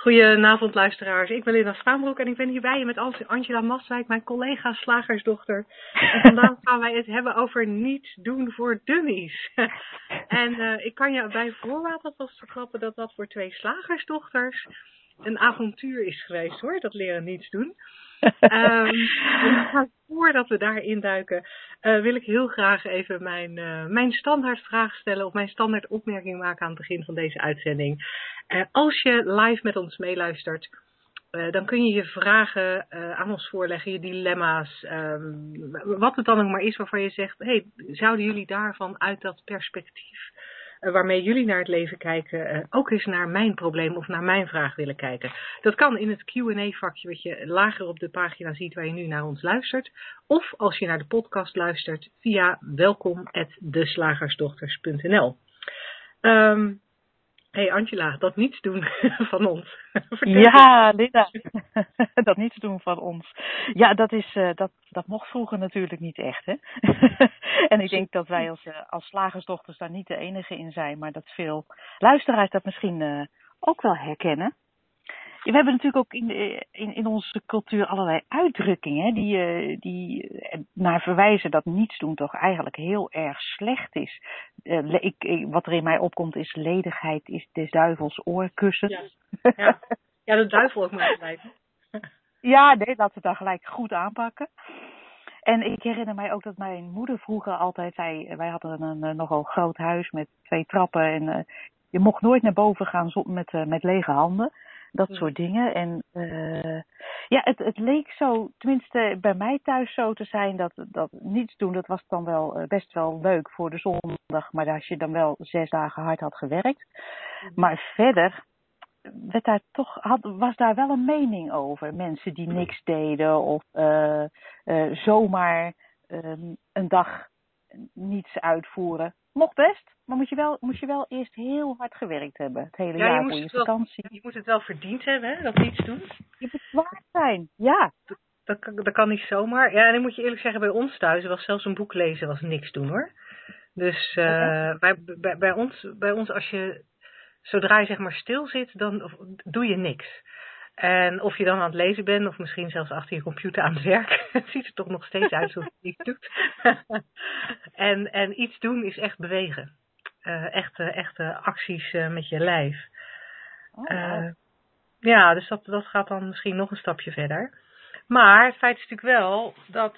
Goedenavond luisteraars, ik ben Linda Spaanbroek en ik ben hier bij je met Angela Maswijk, mijn collega slagersdochter. En vandaag gaan wij het hebben over niets doen voor dummies. en uh, ik kan je bij voorbaat alvast verklappen dat dat voor twee slagersdochters een avontuur is geweest hoor, dat leren niets doen. um, voordat we daarin duiken, uh, wil ik heel graag even mijn, uh, mijn standaardvraag stellen of mijn standaard opmerking maken aan het begin van deze uitzending. Uh, als je live met ons meeluistert, dan kun je je vragen aan ons voorleggen, je dilemma's, um, wat het dan ook maar is waarvan je zegt, hey, zouden jullie daarvan uit dat perspectief eh, waarmee jullie naar het leven kijken, eh, ook eens naar mijn probleem of naar mijn vraag willen kijken. Dat kan in het Q&A-vakje wat je lager op de pagina ziet waar je nu naar ons luistert. Of als je naar de podcast luistert via welkom.deslagersdochters.nl. Um, ehm, hey Angela, dat niets doen van ons. ja, Linda, dat niets doen van ons. Ja, dat, is, uh, dat, dat mocht vroeger natuurlijk niet echt. Hè? en ik denk dat wij als, uh, als slagersdochters daar niet de enige in zijn, maar dat veel luisteraars dat misschien uh, ook wel herkennen. We hebben natuurlijk ook in, in, in onze cultuur allerlei uitdrukkingen die, uh, die naar verwijzen dat niets doen toch eigenlijk heel erg slecht is. Uh, ik, ik, wat er in mij opkomt is ledigheid is des duivels oorkussen. Ja, ja. ja de duivel ook maar ja, nee, laten we het dan gelijk goed aanpakken. En ik herinner mij ook dat mijn moeder vroeger altijd zei, wij hadden een, een nogal groot huis met twee trappen en uh, je mocht nooit naar boven gaan met, met lege handen dat soort dingen. En uh, ja, het, het leek zo, tenminste bij mij thuis zo te zijn, dat, dat niets doen, dat was dan wel uh, best wel leuk voor de zondag, maar als je dan wel zes dagen hard had gewerkt. Maar verder werd daar toch, had, was daar wel een mening over. Mensen die niks deden of uh, zomaar een dag niets uitvoeren. Mocht best, maar moet je wel, moet je wel eerst heel hard gewerkt hebben. Het hele jaar voor je vakantie. je moet het wel verdiend hebben, hè, dat niets doen. Je moet waard zijn, ja. Dat, dat, kan niet zomaar. Ja, en dan moet je eerlijk zeggen, bij ons thuis was zelfs een boek lezen was niks doen hoor. Dus uh, bij, bij, bij, ons, bij ons, als je, zodra je zeg maar stil zit, dan doe je niks. En of je dan aan het lezen bent, of misschien zelfs achter je computer aan het werk, het ziet er toch nog steeds uit alsof je iets doet. en, en iets doen is echt bewegen. Uh, echte, echte acties uh, met je lijf. Oh, uh, ja, dus dat, dat gaat dan misschien nog een stapje verder. Maar het feit is natuurlijk wel dat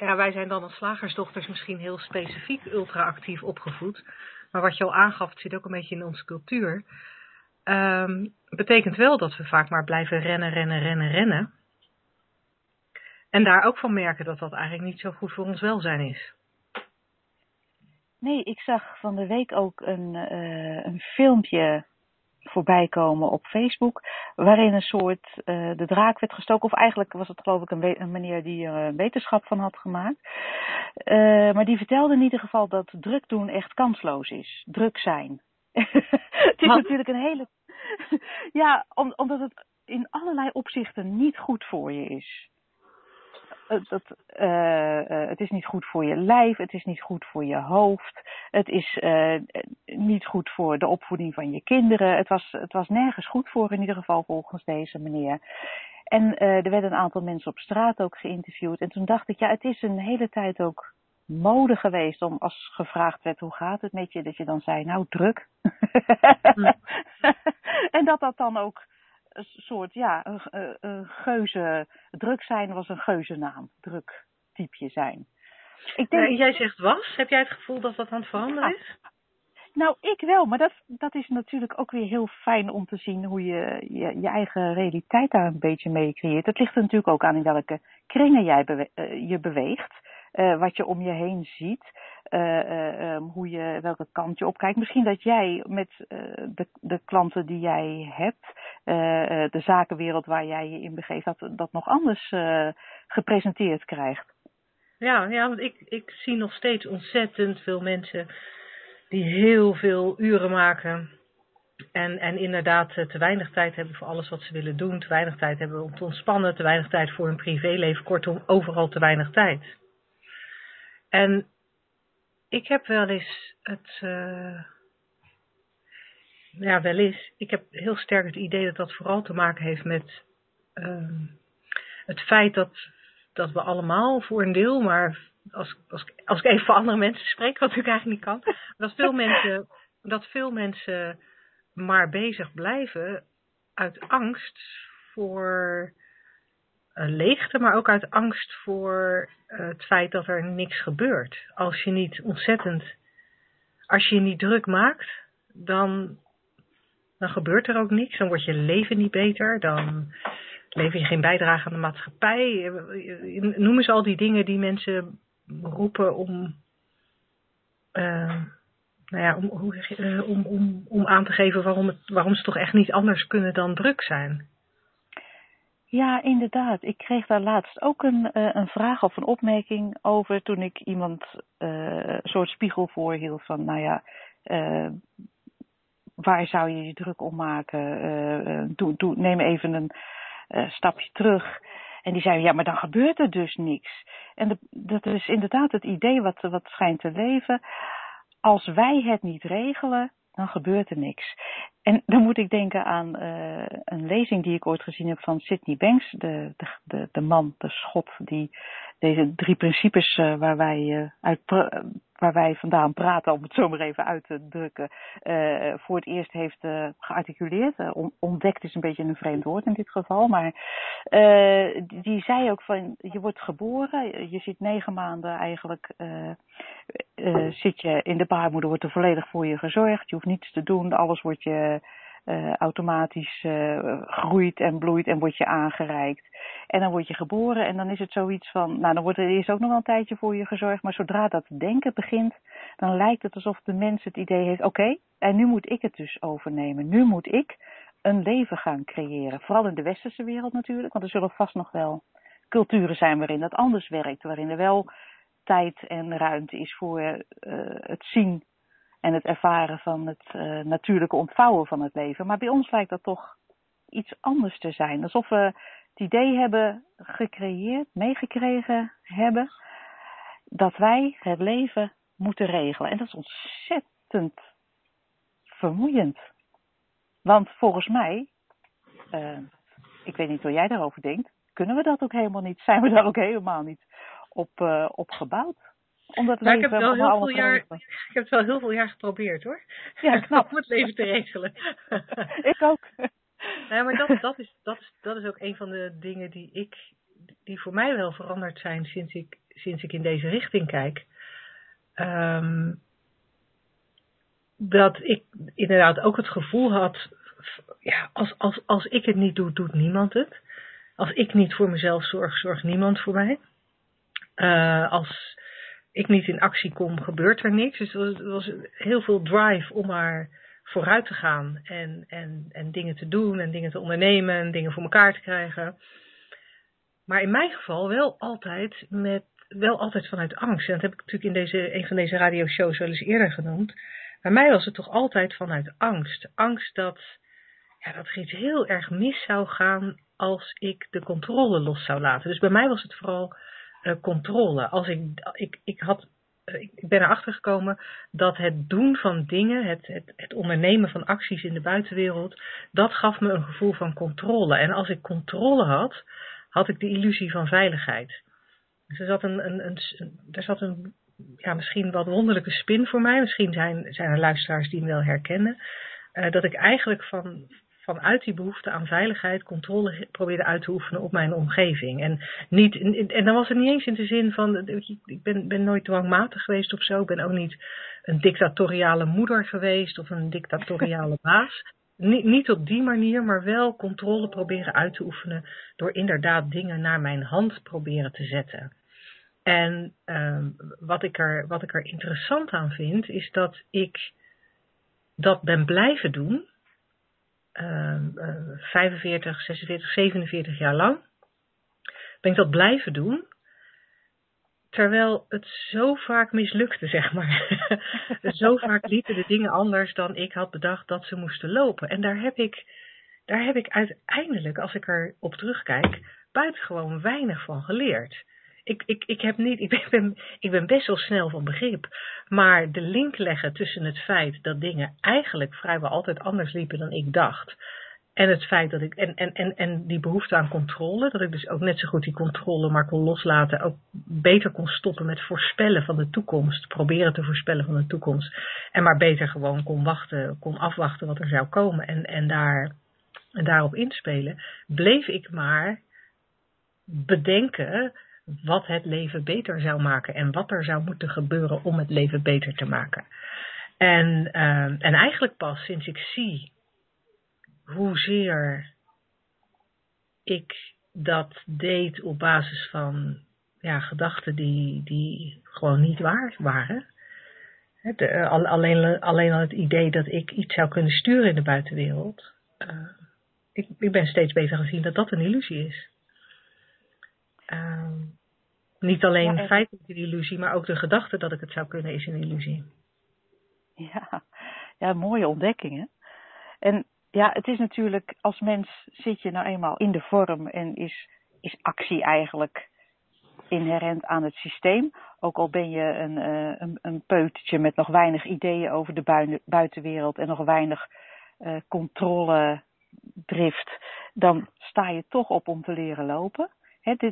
ja, wij zijn dan als slagersdochters misschien heel specifiek ultra-actief opgevoed. Maar wat je al aangaf, het zit ook een beetje in onze cultuur. Um, betekent wel dat we vaak maar blijven rennen, rennen, rennen, rennen. En daar ook van merken dat dat eigenlijk niet zo goed voor ons welzijn is. Nee, ik zag van de week ook een, uh, een filmpje voorbij komen op Facebook. Waarin een soort uh, de draak werd gestoken. Of eigenlijk was het geloof ik een, een meneer die er een wetenschap van had gemaakt. Uh, maar die vertelde in ieder geval dat druk doen echt kansloos is. Druk zijn. het is natuurlijk een hele ja, om, omdat het in allerlei opzichten niet goed voor je is. Dat, uh, uh, het is niet goed voor je lijf, het is niet goed voor je hoofd, het is uh, niet goed voor de opvoeding van je kinderen. Het was, het was nergens goed voor, in ieder geval volgens deze meneer. En er werden een aantal mensen op straat ook geïnterviewd. En toen dacht ik, ja, het is een hele tijd ook mode geweest om als gevraagd werd hoe gaat het met je, dat je dan zei, nou druk. Hm. en dat dat dan ook een soort, ja, een, een geuze, druk zijn was een geuzennaam, druk typeje zijn. Ik denk, jij zegt was, heb jij het gevoel dat dat aan het veranderen is? Nou, ik wel, maar dat, dat is natuurlijk ook weer heel fijn om te zien hoe je, je je eigen realiteit daar een beetje mee creëert. Het ligt er natuurlijk ook aan in welke kringen jij bewe uh, je beweegt uh, wat je om je heen ziet. Uh, um, hoe je, welke kant je opkijkt. Misschien dat jij met de, de klanten die jij hebt, de zakenwereld waar jij je in begeeft, dat, dat nog anders gepresenteerd krijgt. Ja, ja, want ik, ik zie nog steeds ontzettend veel mensen die heel veel uren maken. En, en inderdaad te weinig tijd hebben voor alles wat ze willen doen. Te weinig tijd hebben om te ontspannen. Te weinig tijd voor hun privéleven. Kortom, overal te weinig tijd. En ik heb wel eens het. Ja, wel eens. Ik heb heel sterk het idee dat dat vooral te maken heeft met. Uh, het feit dat dat we allemaal voor een deel, maar als, als, als ik even voor andere mensen spreek, wat ik eigenlijk niet kan, dat veel mensen, dat veel mensen maar bezig blijven uit angst voor leegte, maar ook uit angst voor uh, het feit dat er niks gebeurt. Als je niet ontzettend, als je je niet druk maakt, dan, dan gebeurt er ook niks. Dan wordt je leven niet beter. Dan lever je geen bijdrage aan de maatschappij. Noem eens al die dingen die mensen roepen om, uh, nou ja, om, uh, om, om, om aan te geven waarom, waarom ze toch echt niet anders kunnen dan druk zijn. Ja, inderdaad. Ik kreeg daar laatst ook een, een vraag of een opmerking over toen ik iemand een soort spiegel voorhield van, nou ja, waar zou je je druk om maken? doe, doe, neem even een uh, stapje terug. En die zei, ja, maar dan gebeurt er dus niks. En dat is inderdaad het idee wat, wat schijnt te leven. Als wij het niet regelen, dan gebeurt er niks. En dan moet ik denken aan een lezing die ik ooit gezien heb van Sidney Banks, de, de, de, de man, de schot, die deze drie principes uh, waar wij uh, uit waar wij vandaan praten, om het zo maar even uit te drukken, uh, voor het eerst heeft gearticuleerd. Ontdekt is een beetje een vreemd woord in dit geval, maar die, zei ook van je wordt geboren, je zit negen maanden eigenlijk, zit je in de baarmoeder, wordt er volledig voor je gezorgd, je hoeft niets te doen, alles wordt je uh, automatisch uh, groeit en bloeit en wordt je aangereikt. En dan word je geboren en dan is het zoiets van, nou dan wordt er eerst ook nog wel een tijdje voor je gezorgd, maar zodra dat denken begint, dan lijkt het alsof de mens het idee heeft, oké, en nu moet ik het dus overnemen. Nu moet ik een leven gaan creëren. Vooral in de westerse wereld natuurlijk, want er zullen vast nog wel culturen zijn waarin dat anders werkt, waarin er wel tijd en ruimte is voor uh, het zien en het ervaren van het uh, natuurlijke ontvouwen van het leven. Maar bij ons lijkt dat toch iets anders te zijn. Alsof we het idee hebben gecreëerd, meegekregen hebben, dat wij het leven moeten regelen. En dat is ontzettend vermoeiend. Want volgens mij, uh, ik weet niet hoe jij daarover denkt, kunnen we dat ook helemaal niet, zijn we daar ook helemaal niet op, uh, op gebouwd omdat nou, ik, heb wel heel veel jaar, ik heb het wel heel veel jaar geprobeerd hoor. Ja, knap. Om het leven te regelen. ik ook. Nee, maar dat, dat, is, dat, is, dat is ook een van de dingen die ik, die voor mij wel veranderd zijn sinds ik, sinds ik in deze richting kijk. Um, dat ik inderdaad ook het gevoel had, ja, als, als, als ik het niet doe, doet niemand het. Als ik niet voor mezelf zorg, zorgt niemand voor mij. Uh, als, ik niet in actie kom, gebeurt er niks. Dus er was, heel veel drive om maar vooruit te gaan en, en, en dingen te doen en dingen te ondernemen en dingen voor elkaar te krijgen. Maar in mijn geval wel altijd met wel altijd vanuit angst. En dat heb ik natuurlijk in deze, een van deze radioshows wel eens eerder genoemd. Bij mij was het toch altijd vanuit angst. Angst dat, ja, dat er iets heel erg mis zou gaan als ik de controle los zou laten. Dus bij mij was het vooral uh, controle. Als ik, ik, ik, had, uh, ik ben erachter gekomen dat het doen van dingen, het, het, het ondernemen van acties in de buitenwereld, dat gaf me een gevoel van controle. En als ik controle had, had ik de illusie van veiligheid. Dus er zat een, een, een, er zat een ja, misschien wat wonderlijke spin voor mij. Misschien zijn, zijn er luisteraars die hem wel herkennen. Uh, dat ik eigenlijk van, vanuit die behoefte aan veiligheid controle probeerde uit te oefenen op mijn omgeving. En, niet, en dan was het niet eens in de zin van, ik ben, ben nooit dwangmatig geweest of zo. Ik ben ook niet een dictatoriale moeder geweest of een dictatoriale baas. Niet, niet op die manier, maar wel controle proberen uit te oefenen door inderdaad dingen naar mijn hand proberen te zetten. En uh, wat, ik er, wat ik er interessant aan vind, is dat ik dat ben blijven doen 45, 46, 47 jaar lang ben ik dat blijven doen. Terwijl het zo vaak mislukte, zeg maar. zo vaak liepen de dingen anders dan ik had bedacht dat ze moesten lopen. En daar heb ik, daar heb ik uiteindelijk, als ik er op terugkijk, buitengewoon weinig van geleerd. Ik, ik, ik, heb niet, ik, ben, ik ben best wel snel van begrip. Maar de link leggen tussen het feit dat dingen eigenlijk vrijwel altijd anders liepen dan ik dacht. En het feit dat ik, en, en, en, en die behoefte aan controle, dat ik dus ook net zo goed die controle maar kon loslaten, ook beter kon stoppen met voorspellen van de toekomst, proberen te voorspellen van de toekomst. En maar beter gewoon kon wachten, kon afwachten wat er zou komen en, en, daar, en daarop inspelen, bleef ik maar bedenken wat het leven beter zou maken en wat er zou moeten gebeuren om het leven beter te maken. En, uh, en eigenlijk pas sinds ik zie hoezeer ik dat deed op basis van ja, gedachten die, die gewoon niet waar waren. Eh, alleen, alleen al het idee dat ik iets zou kunnen sturen in de buitenwereld. Uh, ik, ik ben steeds beter gezien dat dat een illusie is. Uh, niet alleen ja, feitelijk een illusie, maar ook de gedachte dat ik het zou kunnen is een illusie. Ja, ja mooie ontdekkingen. En ja, het is natuurlijk, als mens zit je nou eenmaal in de vorm en is, is actie eigenlijk inherent aan het systeem. Ook al ben je een, uh, een, een peutertje met nog weinig ideeën over de buitenwereld en nog weinig uh, controle drift, dan sta je toch op om te leren lopen.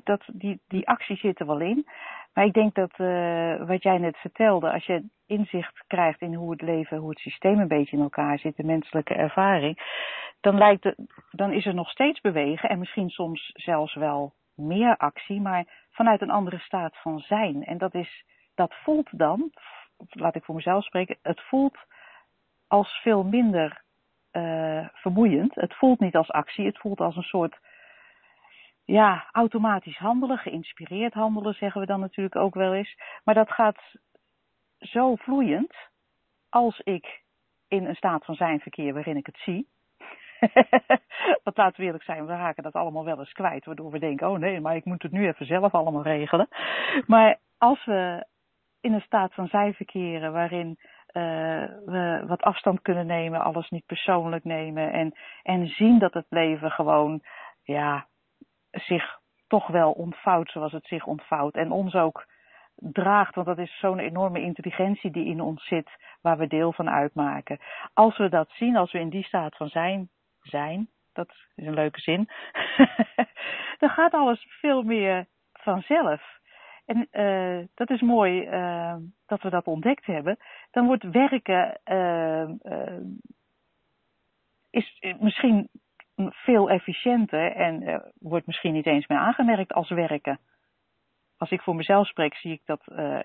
Dat, die, die actie zit er wel in. Maar ik denk dat uh, wat jij net vertelde, als je inzicht krijgt in hoe het leven, hoe het systeem een beetje in elkaar zit, de menselijke ervaring, dan, lijkt het, dan is er nog steeds bewegen en misschien soms zelfs wel meer actie, maar vanuit een andere staat van zijn. En dat, is, dat voelt dan, laat ik voor mezelf spreken, het voelt als veel minder uh, vermoeiend. Het voelt niet als actie, het voelt als een soort ja, automatisch handelen, geïnspireerd handelen, zeggen we dan natuurlijk ook wel eens. Maar dat gaat zo vloeiend als ik in een staat van zijn verkeer waarin ik het zie. Want laten we eerlijk zijn, we raken dat allemaal wel eens kwijt, waardoor we denken, oh nee, maar ik moet het nu even zelf allemaal regelen. Maar als we in een staat van zijn verkeren waarin uh, we wat afstand kunnen nemen, alles niet persoonlijk nemen en, en zien dat het leven gewoon, ja, zich toch wel ontvouwt zoals het zich ontvouwt. En ons ook draagt, want dat is zo'n enorme intelligentie die in ons zit, waar we deel van uitmaken. Als we dat zien, als we in die staat van zijn, zijn, dat is een leuke zin, dan gaat alles veel meer vanzelf. En uh, dat is mooi uh, dat we dat ontdekt hebben. Dan wordt werken uh, is misschien veel efficiënter en uh, wordt misschien niet eens meer aangemerkt als werken. Als ik voor mezelf spreek, zie ik dat uh,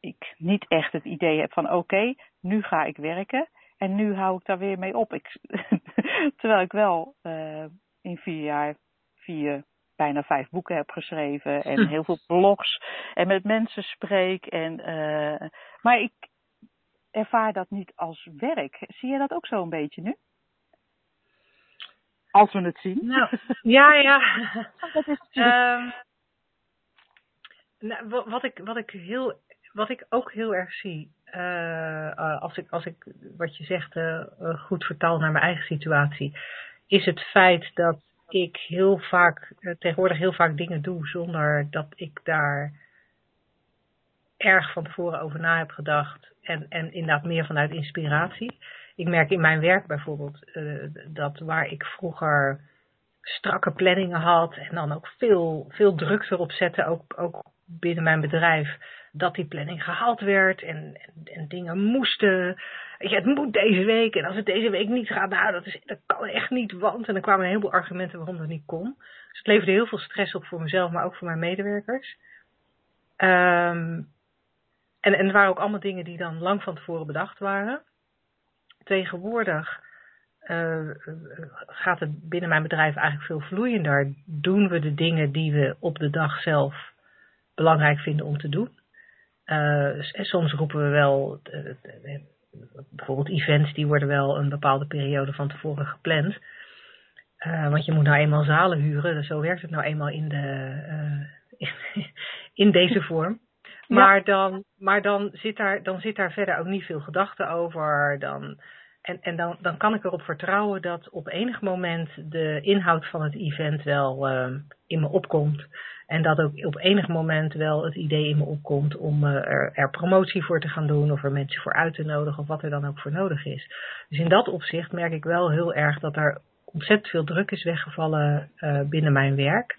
ik niet echt het idee heb van oké, okay, nu ga ik werken en nu hou ik daar weer mee op. Ik, terwijl ik wel uh, in vier jaar vier, bijna vijf boeken heb geschreven en heel veel blogs en met mensen spreek. En, maar ik ervaar dat niet als werk. Zie je dat ook zo een beetje nu? Als we het zien. Nou, ja, ja. dat is um, nou, wat, ik, wat, ik heel, wat ik ook heel erg zie, uh, als, ik, als ik wat je zegt uh, goed vertaal naar mijn eigen situatie, is het feit dat ik heel vaak, tegenwoordig heel vaak dingen doe zonder dat ik daar erg van tevoren over na heb gedacht. En, en inderdaad meer vanuit inspiratie ik merk in mijn werk bijvoorbeeld uh, dat waar ik vroeger strakke planningen had en dan ook veel, veel druk erop zette, ook, ook binnen mijn bedrijf, dat die planning gehaald werd en, en, en dingen moesten. Je, het moet deze week en als het deze week niet gaat, nou dat, is, dat kan echt niet, want. En dan kwamen een heleboel argumenten waarom dat niet kon. Dus het leverde heel veel stress op voor mezelf, maar ook voor mijn medewerkers. Um, en, en waren ook allemaal dingen die dan lang van tevoren bedacht waren tegenwoordig uh, gaat het binnen mijn bedrijf eigenlijk veel vloeiender. Doen we de dingen die we op de dag zelf belangrijk vinden om te doen. Uh, soms roepen we wel, bijvoorbeeld events, die worden wel een bepaalde periode van tevoren gepland. want je moet nou eenmaal zalen huren, dus zo werkt het nou eenmaal in, de, in deze vorm. Maar, dan, maar dan, zit daar, dan zit daar verder ook niet veel gedachte over. Dan, en en dan, dan kan ik erop vertrouwen dat op enig moment de inhoud van het event wel uh, in me opkomt. En dat ook op enig moment wel het idee in me opkomt om uh, er, er, promotie voor te gaan doen of er mensen voor uit te nodigen of wat er dan ook voor nodig is. Dus in dat opzicht merk ik wel heel erg dat er ontzettend veel druk is weggevallen uh, binnen mijn werk.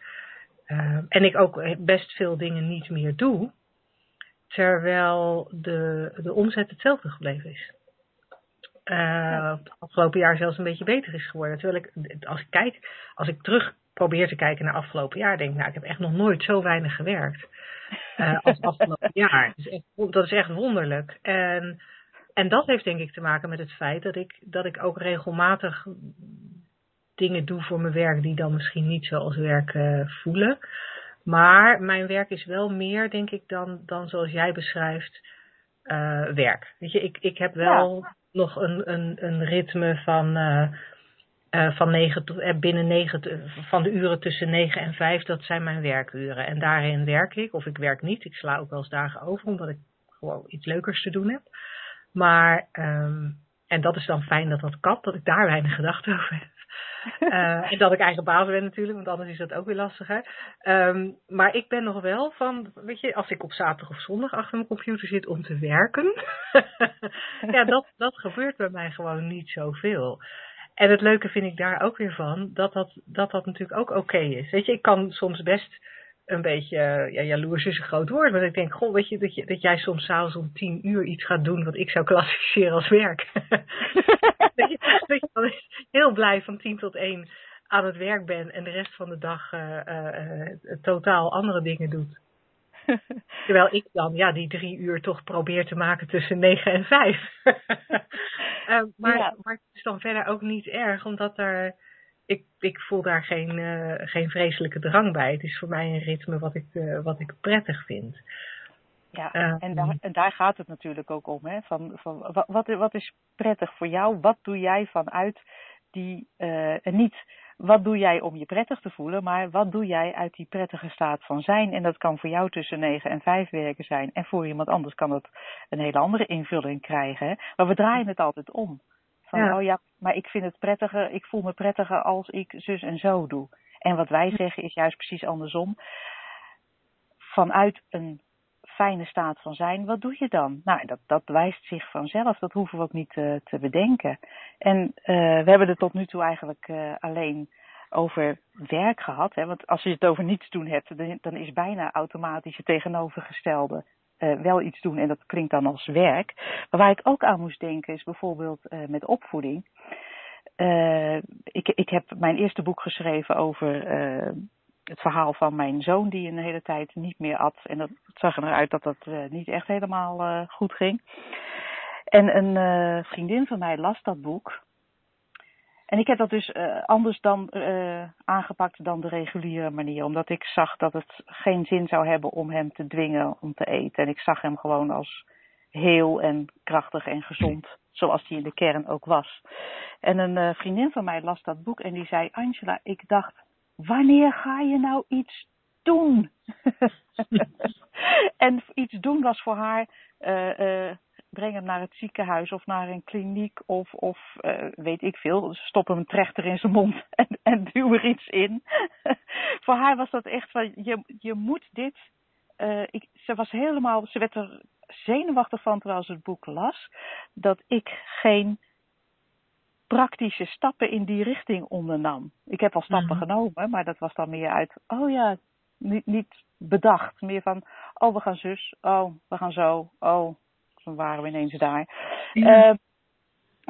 en ik ook best veel dingen niet meer doe, terwijl de, de omzet hetzelfde gebleven is uh, afgelopen jaar zelfs een beetje beter is geworden. Terwijl ik, als ik kijk, als ik terug probeer te kijken naar afgelopen jaar, denk ik, nou, ik heb echt nog nooit zo weinig gewerkt uh, als afgelopen jaar. Dat is, echt, dat is echt wonderlijk. En, en dat heeft denk ik te maken met het feit dat ik, dat ik ook regelmatig dingen doe voor mijn werk die dan misschien niet zo als werk uh, voelen. Maar mijn werk is wel meer, denk ik, dan, dan zoals jij beschrijft, uh, werk. Weet je, ik, ik heb wel nog een, een, ritme van, uh, uh, van negen, uh, binnen negen, van de uren tussen negen en vijf, dat zijn mijn werkuren. En daarin werk ik, of ik werk niet. Ik sla ook wel eens dagen over, omdat ik gewoon iets leukers te doen heb. Maar, um, en dat is dan fijn dat dat kan, dat ik daar weinig gedachten over heb. Uh, en dat ik eigen baas ben natuurlijk, want anders is dat ook weer lastiger. Um, maar ik ben nog wel van, weet je, als ik op zaterdag of zondag achter mijn computer zit om te werken. ja, dat, dat gebeurt bij mij gewoon niet zoveel. En het leuke vind ik daar ook weer van, dat dat, dat, dat natuurlijk ook oké is. Weet je, ik kan soms best een beetje, ja, jaloers is een groot woord, maar ik denk, goh, weet je, dat, je, dat jij soms s'avonds om tien uur iets gaat doen wat ik zou klassificeren als werk. dat, je, dat je dan heel blij van tien tot één aan het werk bent en de rest van de dag uh, uh, totaal andere dingen doet. Terwijl ik dan ja, die drie uur toch probeer te maken tussen negen en vijf. uh, maar, ja. maar het is dan verder ook niet erg, omdat er ik, ik voel daar geen, uh, geen vreselijke drang bij. Het is voor mij een ritme wat ik, uh, wat ik prettig vind. Ja, uh, en, daar, en daar gaat het natuurlijk ook om. Hè? Van, van, wat, wat is prettig voor jou? Wat doe jij vanuit die. en niet wat doe jij om je prettig te voelen, maar wat doe jij uit die prettige staat van zijn? En dat kan voor jou tussen 9 en 5 werken zijn. En voor iemand anders kan het een hele andere invulling krijgen. Hè? Maar we draaien het altijd om. Van, ja. oh ja, maar ik vind het prettiger, ik voel me prettiger als ik zus en zo doe. En wat wij zeggen is juist precies andersom. Vanuit een fijne staat van zijn, wat doe je dan? Nou, dat, dat wijst zich vanzelf, dat hoeven we ook niet uh, te bedenken. En uh, we hebben er tot nu toe eigenlijk uh, alleen over werk gehad. Hè? Want als je het over niets doen hebt, dan is bijna automatisch het tegenovergestelde uh, wel iets doen en dat klinkt dan als werk. Maar waar ik ook aan moest denken is bijvoorbeeld uh, met opvoeding. Uh, ik, ik heb mijn eerste boek geschreven over het verhaal van mijn zoon die een hele tijd niet meer at. En dat zag eruit dat dat niet echt helemaal goed ging. En een vriendin van mij las dat boek. En ik heb dat dus uh, anders dan uh, aangepakt dan de reguliere manier. Omdat ik zag dat het geen zin zou hebben om hem te dwingen om te eten. En ik zag hem gewoon als heel en krachtig en gezond. Zoals hij in de kern ook was. En een uh, vriendin van mij las dat boek en die zei: Angela, ik dacht, wanneer ga je nou iets doen? en iets doen was voor haar breng hem naar het ziekenhuis of naar een kliniek of, of uh, weet ik veel, stop hem een trechter in zijn mond en, en duw er iets in. Voor haar was dat echt van, je, je moet dit. Uh, ik, ze was helemaal, ze werd er zenuwachtig van terwijl ze het boek las, dat ik geen praktische stappen in die richting ondernam. Ik heb al stappen mm-hmm. genomen, maar dat was dan meer uit, oh ja, niet, niet bedacht. Meer van, oh we gaan zus, oh we gaan zo, oh dan waren we ineens daar. Ja. Uh,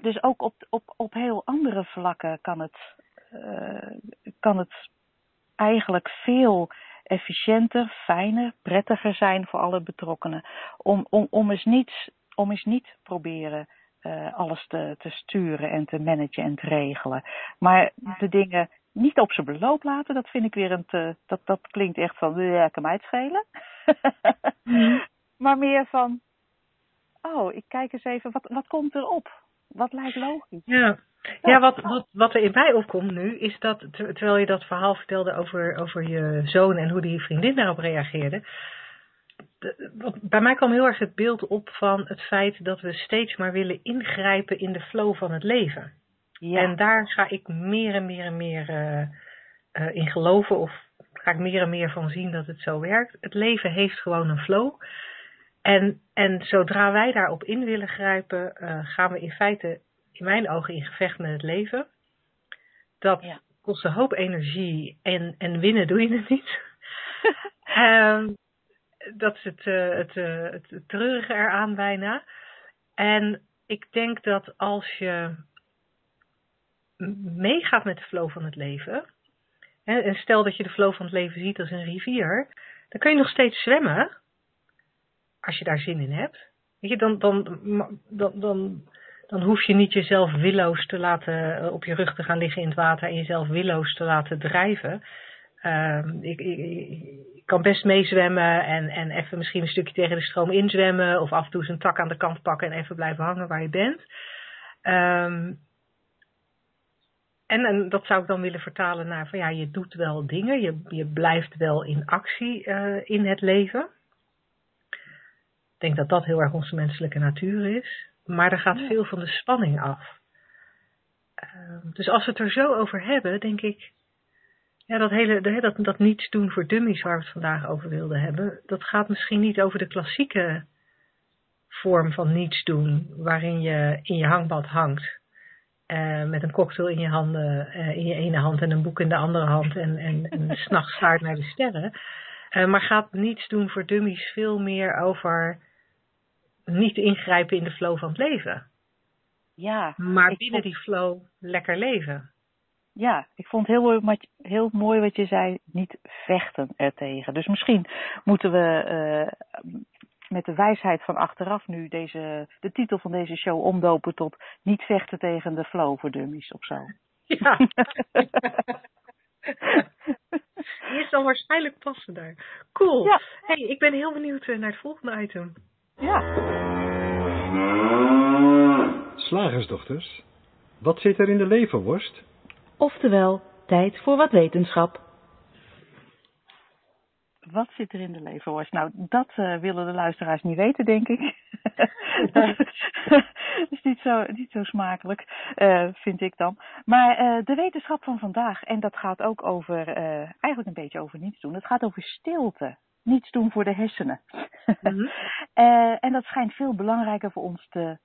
dus ook op, op, op heel andere vlakken kan het, uh, kan het eigenlijk veel efficiënter, fijner, prettiger zijn voor alle betrokkenen. Om, om, om, eens, niet, om eens niet proberen uh, alles te, te sturen en te managen en te regelen. Maar de dingen niet op zijn beloop laten, dat vind ik weer een te, dat, dat klinkt echt van, ja, kan mij het schelen. mm. Maar meer van, oh, ik kijk eens even, wat, wat komt erop? wat lijkt logisch. Ja, ja wat, wat, wat er in mij opkomt nu, is dat terwijl je dat verhaal vertelde over, over je zoon en hoe die vriendin daarop reageerde. bij mij kwam heel erg het beeld op van het feit dat we steeds maar willen ingrijpen in de flow van het leven. Ja. En daar ga ik meer en meer en meer uh, uh, in geloven of ga ik meer en meer van zien dat het zo werkt. Het leven heeft gewoon een flow. En, en zodra wij daarop in willen grijpen, uh, gaan we in feite, in mijn ogen, in gevecht met het leven. Dat kost een hoop energie en, en winnen doe je het niet. um, dat is het, uh, het, uh, het treurige eraan bijna. En ik denk dat als je meegaat met de flow van het leven, hè, en stel dat je de flow van het leven ziet als een rivier, dan kun je nog steeds zwemmen, als je daar zin in hebt. Weet je, dan, dan, dan, dan, dan hoef je niet jezelf willoos te laten, eh, op je rug te gaan liggen in het water en jezelf willoos te laten drijven. Uh, ik, ik, kan best meezwemmen en, en even misschien een stukje tegen de stroom inzwemmen of af en toe eens een tak aan de kant pakken en even blijven hangen waar je bent. Um, en, en dat zou ik dan willen vertalen naar van ja, je doet wel dingen, je, je blijft wel in actie uh, in het leven. Ik denk dat dat heel erg onze menselijke natuur is. Maar er gaat veel van de spanning af. Uh, dus als we het er zo over hebben, denk ik, ja, dat hele, dat, dat niets doen voor dummies waar we het vandaag over wilden hebben, dat gaat misschien niet over de klassieke vorm van niets doen, waarin je in je hangbad hangt uh, met een cocktail in je, handen, uh, in je ene hand en een boek in de andere hand en, en, en s'nachts vaart naar de sterren. Uh, maar gaat niets doen voor dummies veel meer over niet ingrijpen in de flow van het leven. Ja. Maar binnen die flow lekker leven. Ja, ik vond heel mooi, heel mooi wat je zei, niet vechten ertegen. Dus misschien moeten we met de wijsheid van achteraf nu deze, de titel van deze show omdopen tot niet vechten tegen de flow voor dummies of zo. Ja. Die is dan waarschijnlijk passender. Cool. Ja. hey, ik ben heel benieuwd eh, naar het volgende item. Ja. Slagersdochters, wat zit er in de leverworst? Oftewel, tijd voor wat wetenschap. Wat zit er in de leverworst? Nou, dat uh, willen de luisteraars niet weten, denk ik. dat is niet zo, niet zo smakelijk, uh, vind ik dan. Maar uh, de wetenschap van vandaag, en dat gaat ook over, eigenlijk een beetje over niets doen. Het gaat over stilte. Niets doen voor de hersenen. Mm -hmm. en dat schijnt veel belangrijker voor ons, te,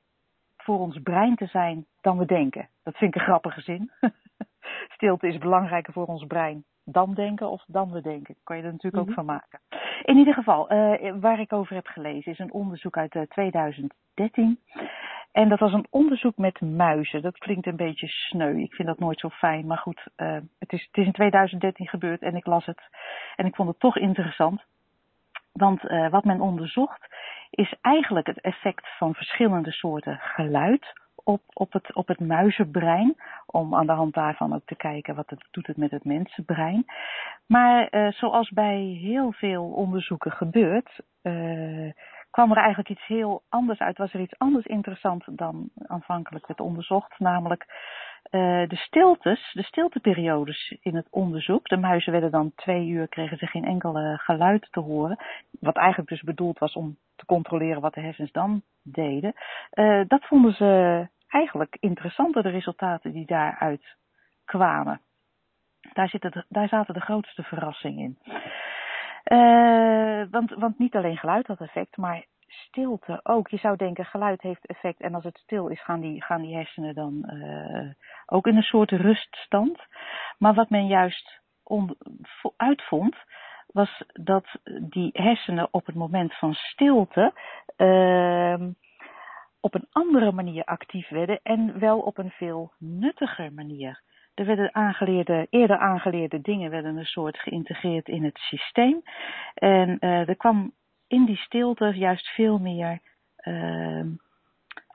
voor ons brein te zijn dan we denken. Dat vind ik een grappige zin. stilte is belangrijker voor ons brein dan denken of dan we denken. Kan je er natuurlijk ook mhm. van maken. In ieder geval, uh, waar ik over heb gelezen is een onderzoek uit uh, eh, 2013. En dat was een onderzoek met muizen. Dat klinkt een beetje sneu. Ik vind dat nooit zo fijn. Maar goed, uh, het, is, het is in 2013 gebeurd en ik las het. En ik vond het toch interessant. Want wat men onderzocht is eigenlijk het effect van verschillende soorten geluid op, op, het, op het muizenbrein. Om aan de hand daarvan ook te kijken wat het doet het met het mensenbrein. Maar uh, zoals bij heel veel onderzoeken gebeurt, uh, kwam er eigenlijk iets heel anders uit. Was er iets anders interessant dan aanvankelijk werd onderzocht. Namelijk uh, de stiltes, de stilteperiodes in het onderzoek. De muizen werden dan twee uur, kregen ze geen enkele geluid te horen. Wat eigenlijk dus bedoeld was om te controleren wat de hersens dan deden. Uh, dat vonden ze eigenlijk interessante de resultaten die daaruit kwamen. Daar, daar zaten de grootste verrassingen in. Want, want niet alleen geluid had effect, maar stilte ook. Je zou denken, geluid heeft effect en als het stil is, gaan die, gaan die hersenen dan uh, ook in een soort ruststand. Maar wat men juist on, uitvond, was dat die hersenen op het moment van stilte uh, op een andere manier actief werden en wel op een veel nuttiger manier. Er werden aangeleerde, eerder aangeleerde dingen werden een soort geïntegreerd in het systeem. En uh, er kwam in die stilte juist veel meer uh,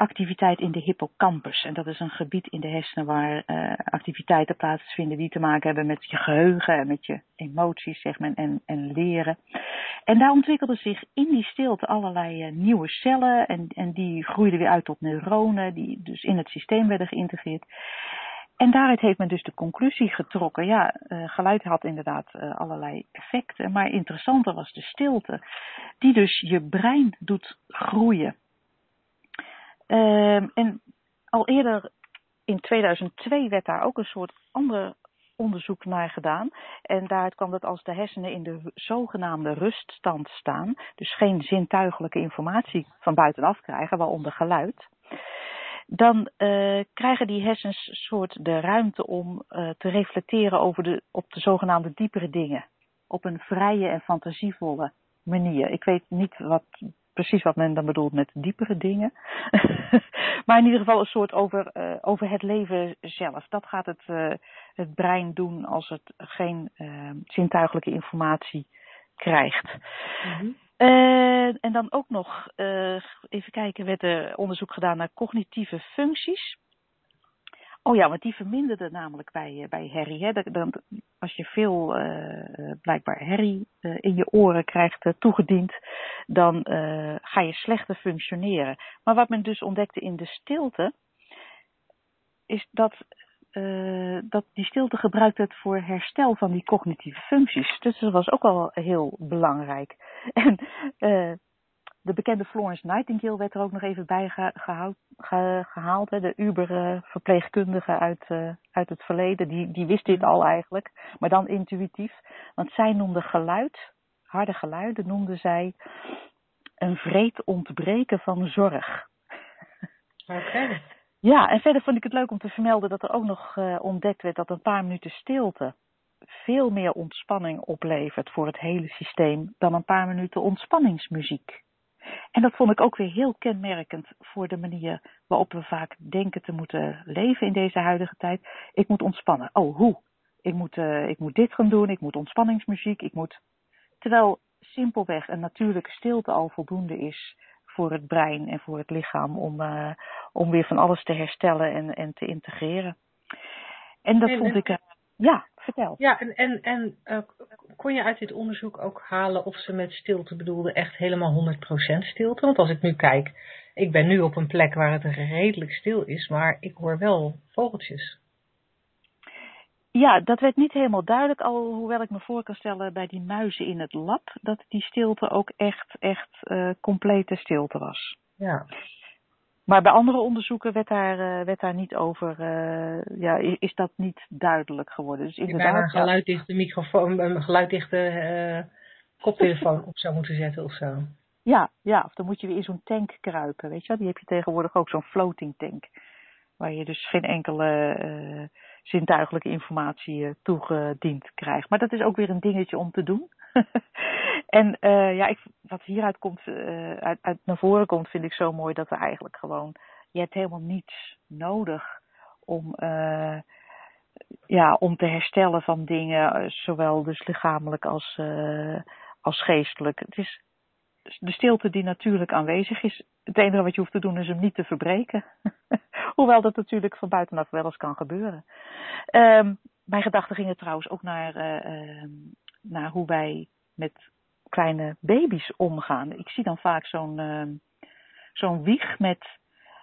activiteit in de hippocampus. En dat is een gebied in de hersenen waar uh, activiteiten plaatsvinden die te maken hebben met je geheugen en met je emoties zeg maar, en, en leren. En daar ontwikkelden zich in die stilte allerlei uh, nieuwe cellen en, en die groeiden weer uit tot neuronen die dus in het systeem werden geïntegreerd. En daaruit heeft men dus de conclusie getrokken. Ja, uh, geluid had inderdaad uh, allerlei effecten, maar interessanter was de stilte, die dus je brein doet groeien. Uh, en al eerder in 2002 werd daar ook een soort ander onderzoek naar gedaan. En daaruit kwam dat als de hersenen in de zogenaamde ruststand staan, dus geen zintuigelijke informatie van buitenaf krijgen, waaronder geluid, dan uh, krijgen die hersens soort de ruimte om uh, te reflecteren over de, op de zogenaamde diepere dingen. Op een vrije en fantasievolle manier. Ik weet niet wat, precies wat men dan bedoelt met diepere dingen. maar in ieder geval een soort over, uh, over het leven zelf. Dat gaat het, het brein doen als het geen zintuigelijke informatie krijgt. Mm. Uh, en dan ook nog, uh, even kijken, werd er onderzoek gedaan naar cognitieve functies. Oh ja, want die verminderden namelijk bij, bij herrie. Hè. Dan, als je veel blijkbaar herrie in je oren krijgt toegediend, dan ga je slechter functioneren. Maar wat men dus ontdekte in de stilte, is dat uh, dat die stilte gebruikt werd voor herstel van die cognitieve functies. Dus dat was ook wel heel belangrijk. En uh, de bekende Florence Nightingale werd er ook nog even bij gehaald, de Uber-verpleegkundige uit, uh, uit het verleden. Die, die wist dit al eigenlijk, maar dan intuïtief. Want zij noemde geluid, harde geluiden, noemde zij een vreed ontbreken van zorg. Oké. Ja, en verder vond ik het leuk om te vermelden dat er ook nog uh, ontdekt werd dat een paar minuten stilte veel meer ontspanning oplevert voor het hele systeem dan een paar minuten ontspanningsmuziek. En dat vond ik ook weer heel kenmerkend voor de manier waarop we vaak denken te moeten leven in deze huidige tijd. Ik moet ontspannen. Oh, hoe? Ik moet, uh, ik moet dit gaan doen, ik moet ontspanningsmuziek, ik moet. Terwijl simpelweg een natuurlijke stilte al voldoende is voor het brein en voor het lichaam om, uh, om weer van alles te herstellen en, en te integreren. En dat en, vond ik. Uh, ja, vertel. Ja, en, en, en uh, kon je uit dit onderzoek ook halen of ze met stilte bedoelden echt helemaal 100% stilte? Want als ik nu kijk, ik ben nu op een plek waar het redelijk stil is, maar ik hoor wel vogeltjes. Ja, dat werd niet helemaal duidelijk, alhoewel ik me voor kan stellen bij die muizen in het lab, dat die stilte ook echt, echt uh, complete stilte was. Ja. Maar bij andere onderzoeken werd daar, uh, werd daar niet over, uh, ja, is dat niet duidelijk geworden. Dus inderdaad. Een geluiddichte microfoon, een geluiddichte koptelefoon op zou moeten zetten of zo. Ja, ja, of dan moet je weer in zo'n tank kruipen, weet je wel. Die heb je tegenwoordig ook, zo'n floating tank. Waar je dus geen enkele zintuigelijke informatie uh, toegediend krijgt. Maar dat is ook weer een dingetje om te doen. en uh, ja, ik, wat hieruit komt, uh, uit, naar voren komt, vind ik zo mooi dat er eigenlijk gewoon, je hebt helemaal niets nodig om, ja, om te herstellen van dingen, zowel dus lichamelijk als, als geestelijk. Het is de stilte die natuurlijk aanwezig is. Het enige wat je hoeft te doen is hem niet te verbreken. Hoewel dat natuurlijk van buitenaf wel eens kan gebeuren. Um, mijn gedachten gingen trouwens ook naar, uh, naar hoe wij met kleine baby's omgaan. Ik zie dan vaak zo'n uh, zo'n wieg met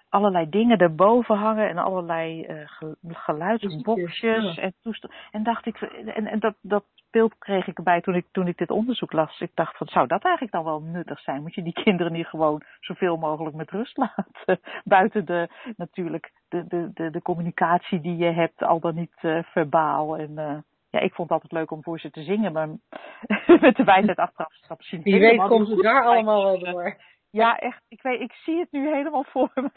allerlei dingen erboven hangen en allerlei uh, geluidsboxjes en toestanden. En dacht ik, en, en dat, dat beeld kreeg ik erbij toen ik, toen ik dit onderzoek las. Ik dacht van, zou dat eigenlijk dan wel nuttig zijn? Moet je die kinderen niet gewoon zoveel mogelijk met rust laten? Buiten de, natuurlijk, de, de, de, de communicatie die je hebt, al dan niet uh, verbaal. En uh, ja, ik vond het altijd leuk om voor ze te zingen, maar met de wijsheid achteraf zien. Wie weet komt het daar allemaal wel door. Ja, echt. Ik, weet, ik zie het nu helemaal voor me.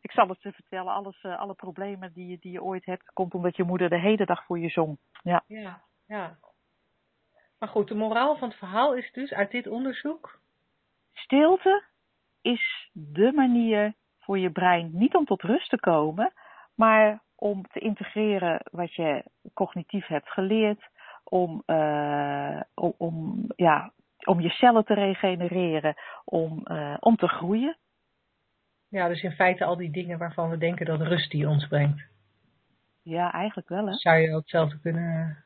ik zal het je vertellen. Alles, uh, alle problemen die, die je ooit hebt, komt omdat je moeder de hele dag voor je zong. Ja. ja, ja. Maar goed, de moraal van het verhaal is dus uit dit onderzoek. Stilte is de manier voor je brein niet om tot rust te komen, maar om te integreren wat je cognitief hebt geleerd, om, uh, om, om, ja, om je cellen te regenereren, om, uh, om te groeien. Ja, dus in feite al die dingen waarvan we denken dat rust die ons brengt. Ja, eigenlijk wel hè. Zou je ook hetzelfde kunnen...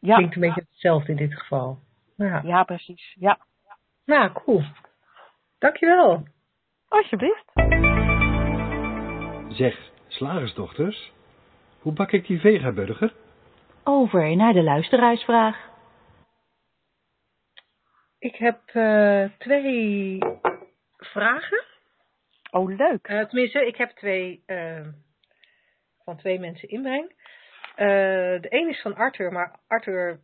Ja, Klinkt een beetje hetzelfde in dit geval. Ja, ja precies. Ja, nou cool. Dankjewel. alsjeblieft. Zeg, slagersdochters, hoe bak ik die vegaburger? Over naar de luisteraarsvraag. Ik heb eh, twee vragen. Oh, leuk. Eh, tenminste, ik heb twee eh, van twee mensen inbreng. De een is van Arthur, maar Arthur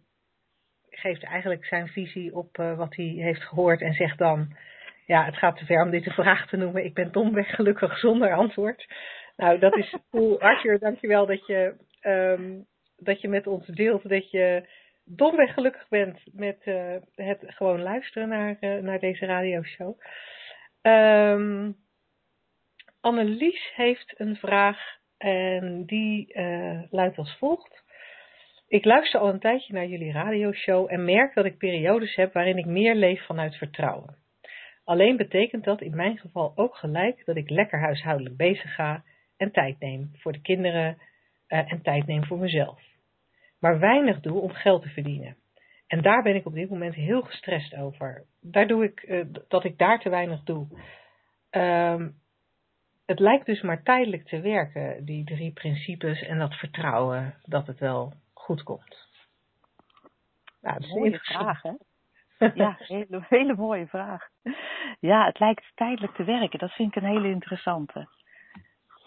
geeft eigenlijk zijn visie op wat hij heeft gehoord en zegt dan: Ja, het gaat te ver om dit een vraag te noemen. Ik ben domweg gelukkig zonder antwoord. Nou, dat is cool. Arthur, dankjewel dat je, ehm, dat je met ons deelt dat je domweg gelukkig bent met eh, het gewoon luisteren naar, eh, naar deze radioshow. Ehm Annelies heeft een vraag en die eh, luidt als volgt. Ik luister al een tijdje naar jullie radioshow en merk dat ik periodes heb waarin ik meer leef vanuit vertrouwen. Alleen betekent dat in mijn geval ook gelijk dat ik lekker huishoudelijk bezig ga en tijd neem voor de kinderen en tijd neem voor mezelf. Maar weinig doe om geld te verdienen. En daar ben ik op dit moment heel gestrest over. Daar doe ik, eh, dat ik daar te weinig doe. Ehm, het lijkt dus maar tijdelijk te werken, die drie principes en dat vertrouwen dat het wel goed komt. Nou, dat is Mooie vraag, hè? Ja, hele, hele mooie vraag. Ja, het lijkt tijdelijk te werken. Dat vind ik een hele interessante.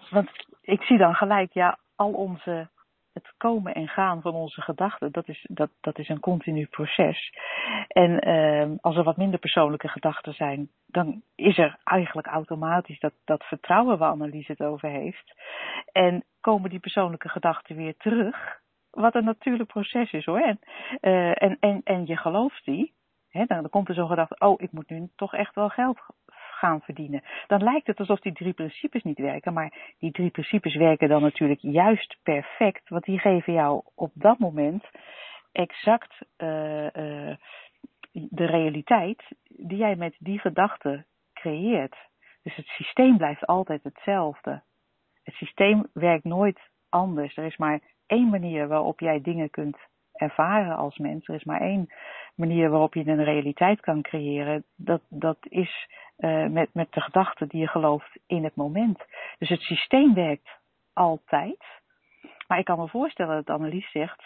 Want ik zie dan gelijk, ja, al onze, het komen en gaan van onze gedachten, dat is, dat, dat is een continu proces. En ehm, als er wat minder persoonlijke gedachten zijn, dan is er eigenlijk automatisch dat, dat vertrouwen waar Annelies het over heeft. En komen die persoonlijke gedachten weer terug, wat een natuurlijk proces is hoor. En, eh, en, en, en je gelooft die, hè, dan, dan komt er zo'n gedachte, oh, ik moet nu toch echt wel geld gaan verdienen. Dan lijkt het alsof die drie principes niet werken, maar die drie principes werken dan natuurlijk juist perfect, want die geven jou op dat moment exact eh, eh, de realiteit die jij met die gedachte creëert. Dus het systeem blijft altijd hetzelfde. Het systeem werkt nooit anders. Er is maar één manier waarop jij dingen kunt ervaren als mens. Er is maar één manier waarop je een realiteit kan creëren. Dat, dat is uh, met, met de gedachten die je gelooft in het moment. Dus het systeem werkt altijd. Maar ik kan me voorstellen dat Annelies zegt: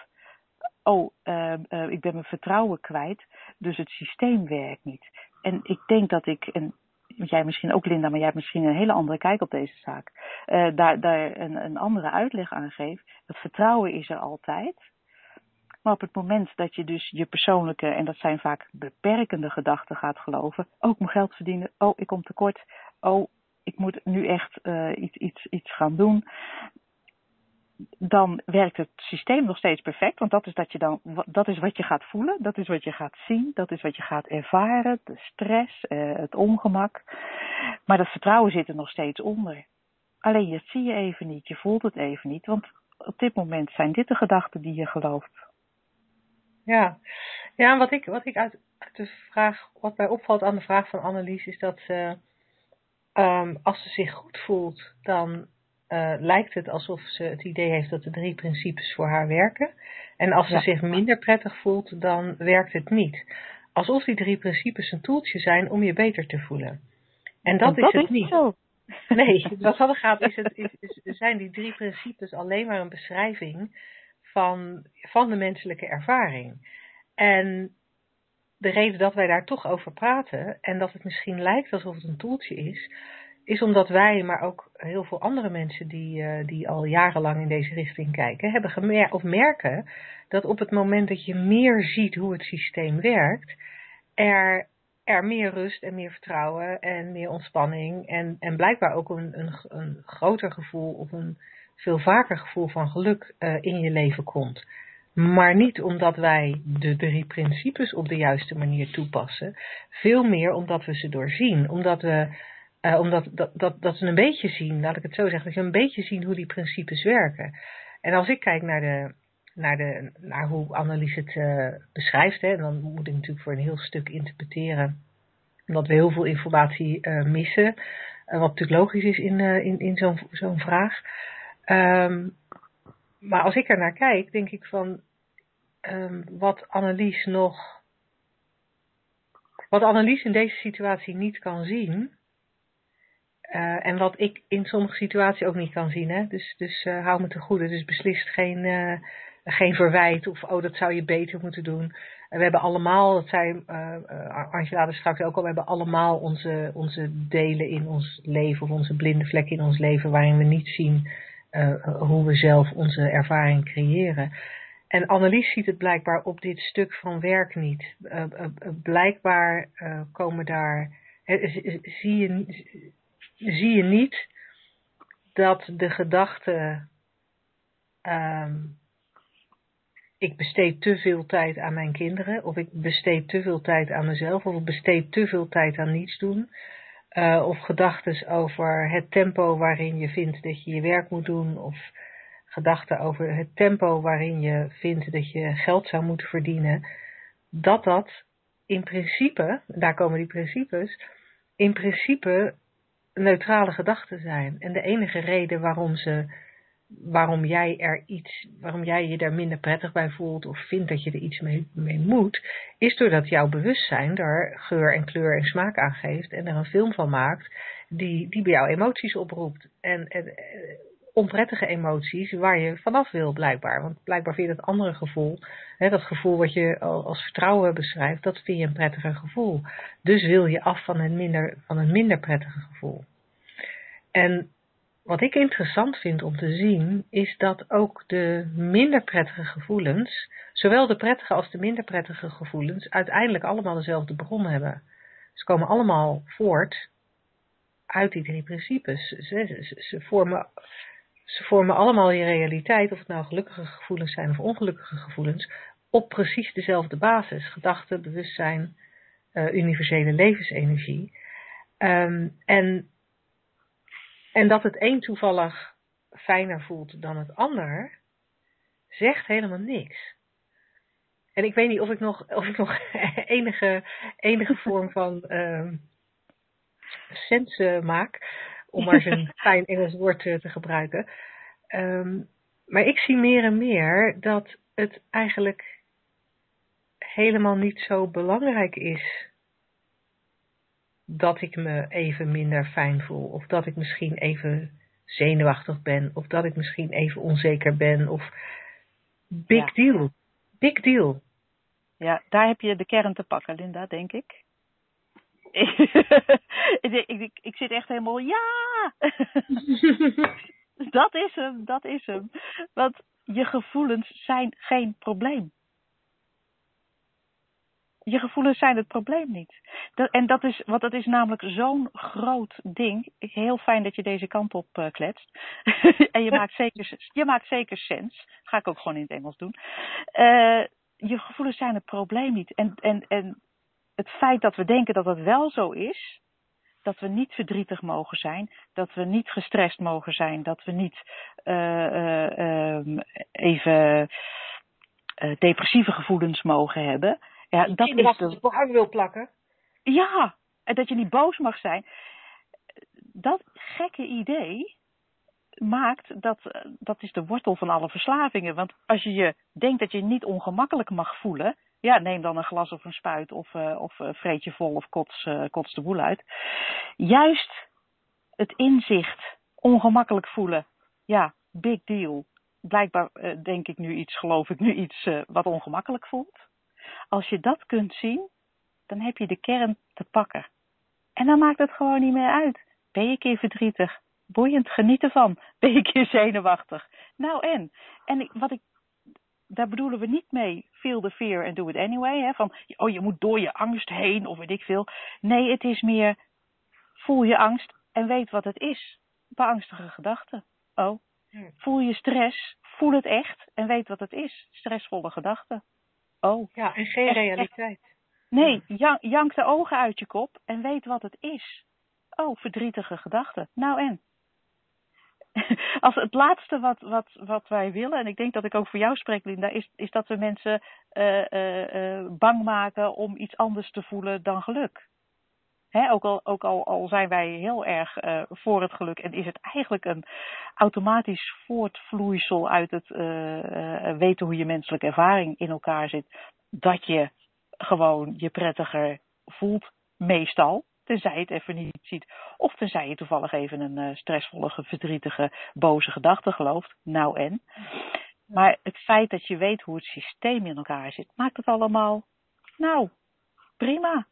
Oh, uh, uh, ik ben mijn vertrouwen kwijt, dus het systeem werkt niet. En ik denk dat ik, en jij misschien ook Linda, maar jij hebt misschien een hele andere kijk op deze zaak, daar, daar een, een andere uitleg aan geef. Het vertrouwen is er altijd. Maar op het moment dat je dus je persoonlijke, en dat zijn vaak beperkende gedachten gaat geloven. Oh, ik moet geld verdienen. Oh, ik kom tekort. Oh, ik moet nu echt uh, iets, iets, iets gaan doen. Dan werkt het systeem nog steeds perfect. Want dat is, dat, je dan, dat is wat je gaat voelen. Dat is wat je gaat zien. Dat is wat je gaat ervaren. De stress, uh, het ongemak. Maar dat vertrouwen zit er nog steeds onder. Alleen je zie je even niet. Je voelt het even niet. Want op dit moment zijn dit de gedachten die je gelooft. Ja, ja wat ik, wat ik uit, uit de vraag, wat mij opvalt aan de vraag van Annelies, is dat ze, um, als ze zich goed voelt, dan uh, lijkt het alsof ze het idee heeft dat de drie principes voor haar werken. En als ze ja. zich minder prettig voelt, dan werkt het niet. Alsof die drie principes een toeltje zijn om je beter te voelen. En dat, en is dat het niet. Zo. Nee, wat hadden gaat is, het, is, is, zijn die drie principes alleen maar een beschrijving van, van de menselijke ervaring. En de reden dat wij daar toch over praten en dat het misschien lijkt alsof het een toeltje is, is omdat wij, maar ook heel veel andere mensen die, uh, die al jarenlang in deze richting kijken, hebben gemerkt of merken dat op het moment dat je meer ziet hoe het systeem werkt, er, er meer rust en meer vertrouwen en meer ontspanning en, en blijkbaar ook een, een, een groter gevoel of een veel vaker gevoel van geluk uh, in je leven komt. Maar niet omdat wij de drie principes op de juiste manier toepassen. Veel meer omdat we ze doorzien. Omdat we, uh, omdat, dat, dat, dat we een beetje zien, laat ik het zo zeggen, dat we een beetje zien hoe die principes werken. En als ik kijk naar, de, naar, de, naar hoe Annelies het uh, beschrijft, hè, dan moet ik natuurlijk voor een heel stuk interpreteren. Omdat we heel veel informatie missen. wat natuurlijk logisch is in, in, in zo'n zo'n vraag. Ehm, maar als ik er naar kijk, denk ik van um, wat Annelies nog. Wat Annelies in deze situatie niet kan zien. Uh, en wat ik in sommige situaties ook niet kan zien. Hè? Dus, dus uh, hou me te goede. Dus beslist geen, uh, geen verwijt of oh, dat zou je beter moeten doen. we hebben allemaal, dat zei Angela er straks ook al, we hebben allemaal onze, onze delen in ons leven of onze blinde vlekken in ons leven waarin we niet zien hoe we zelf onze ervaring creëren. En Annelies ziet het blijkbaar op dit stuk van werk niet. Uh, blijkbaar komen daar. zie, je, zie je niet dat de gedachte. Um, ik besteed te veel tijd aan mijn kinderen, of ik besteed te veel tijd aan mezelf, of ik besteed te veel tijd aan niets doen. Of gedachten over het tempo waarin je vindt dat je je werk moet doen, of gedachten over het tempo waarin je vindt dat je geld zou moeten verdienen, dat dat in principe, daar komen die principes, in principe neutrale gedachten zijn. En de enige reden waarom ze, waarom jij er iets, waarom jij je daar minder prettig bij voelt of vindt dat je er iets mee, moet, is doordat jouw bewustzijn daar geur en kleur en smaak aan geeft en er een film van maakt die, die bij jou emoties oproept. En, en onprettige emoties waar je vanaf wil blijkbaar. Want blijkbaar vind je dat andere gevoel, hè, dat gevoel wat je als vertrouwen beschrijft, dat vind je een prettiger gevoel. Dus wil je af van een minder, van een minder prettige gevoel. En wat ik interessant vind om te zien, is dat ook de minder prettige gevoelens, zowel de prettige als de minder prettige gevoelens, uiteindelijk allemaal dezelfde bron hebben. Ze komen allemaal voort uit die drie principes. Ze, ze, vormen ze vormen allemaal je realiteit, of het nou gelukkige gevoelens zijn of ongelukkige gevoelens, op precies dezelfde basis. Gedachten, bewustzijn, uh, universele levensenergie. Um, en, en dat het een toevallig fijner voelt dan het ander, zegt helemaal niks. En ik weet niet of ik nog, of ik nog enige, enige vorm van uh, sens uh, maak om maar zo'n fijn Engels woord te, te gebruiken. Um, maar ik zie meer en meer dat het eigenlijk helemaal niet zo belangrijk is dat ik me even minder fijn voel. Of dat ik misschien even zenuwachtig ben. Of dat ik misschien even onzeker ben. Of big deal. Big deal. Ja, daar heb je de kern te pakken, Linda, denk ik. ik, ik, ik, zit echt helemaal, ja! dat is hem, dat is hem. Want je gevoelens zijn geen probleem. Je gevoelens zijn het probleem niet. Dat, en dat is, want dat is namelijk zo'n groot ding. Heel fijn dat je deze kant op uh, kletst. en je maakt, zeker, je maakt zeker sens. Ga ik ook gewoon in het Engels doen. Uh, je gevoelens zijn het probleem niet. En, en, en het feit dat we denken dat het wel zo is, dat we niet verdrietig mogen zijn, dat we niet gestrest mogen zijn, dat we niet uh, uh, even depressieve gevoelens mogen hebben. Ja, dat is de... wil plakken. Ja, en dat je niet boos mag zijn. Dat gekke idee maakt dat, dat is de wortel van alle verslavingen. Want als je je denkt dat je niet ongemakkelijk mag voelen, ja, neem dan een glas of een spuit of, uh, of uh, vreet je vol of kots, uh, kots de boel uit. Juist het inzicht, ongemakkelijk voelen, ja, big deal. Blijkbaar denk ik nu iets, geloof ik nu iets wat ongemakkelijk voelt. Als je dat kunt zien, dan heb je de kern te pakken. En dan maakt het gewoon niet meer uit. Ben je een keer verdrietig? Boeiend, geniet ervan. Ben je een keer zenuwachtig? Nou en? En wat ik daar bedoelen we niet mee feel the fear and do it anyway. Hè? Van, oh, je moet door je angst heen of weet ik veel. Nee, het is meer voel je angst en weet wat het is. Beangstige gedachten. Oh. Voel je stress, voel het echt en weet wat het is. Stressvolle gedachten. Oh. Ja, en geen realiteit. Nee, jank de ogen uit je kop en weet wat het is. Oh, verdrietige gedachten. Nou en? als het laatste wat, wat, wat wij willen, en ik denk dat ik ook voor jou spreek, Linda, is, is dat we mensen uh, uh, uh, bang maken om iets anders te voelen dan geluk. Ook al, ook al, al zijn wij heel erg uh, voor het geluk en is het eigenlijk een automatisch voortvloeisel uit het uh, weten hoe je menselijke ervaring in elkaar zit, dat je gewoon je prettiger voelt, meestal. Tenzij je het even niet ziet. Of tenzij je toevallig even een uh, stressvolle, verdrietige, boze gedachte gelooft. Nou en. Maar het feit dat je weet hoe het systeem in elkaar zit, maakt het allemaal, nou, prima.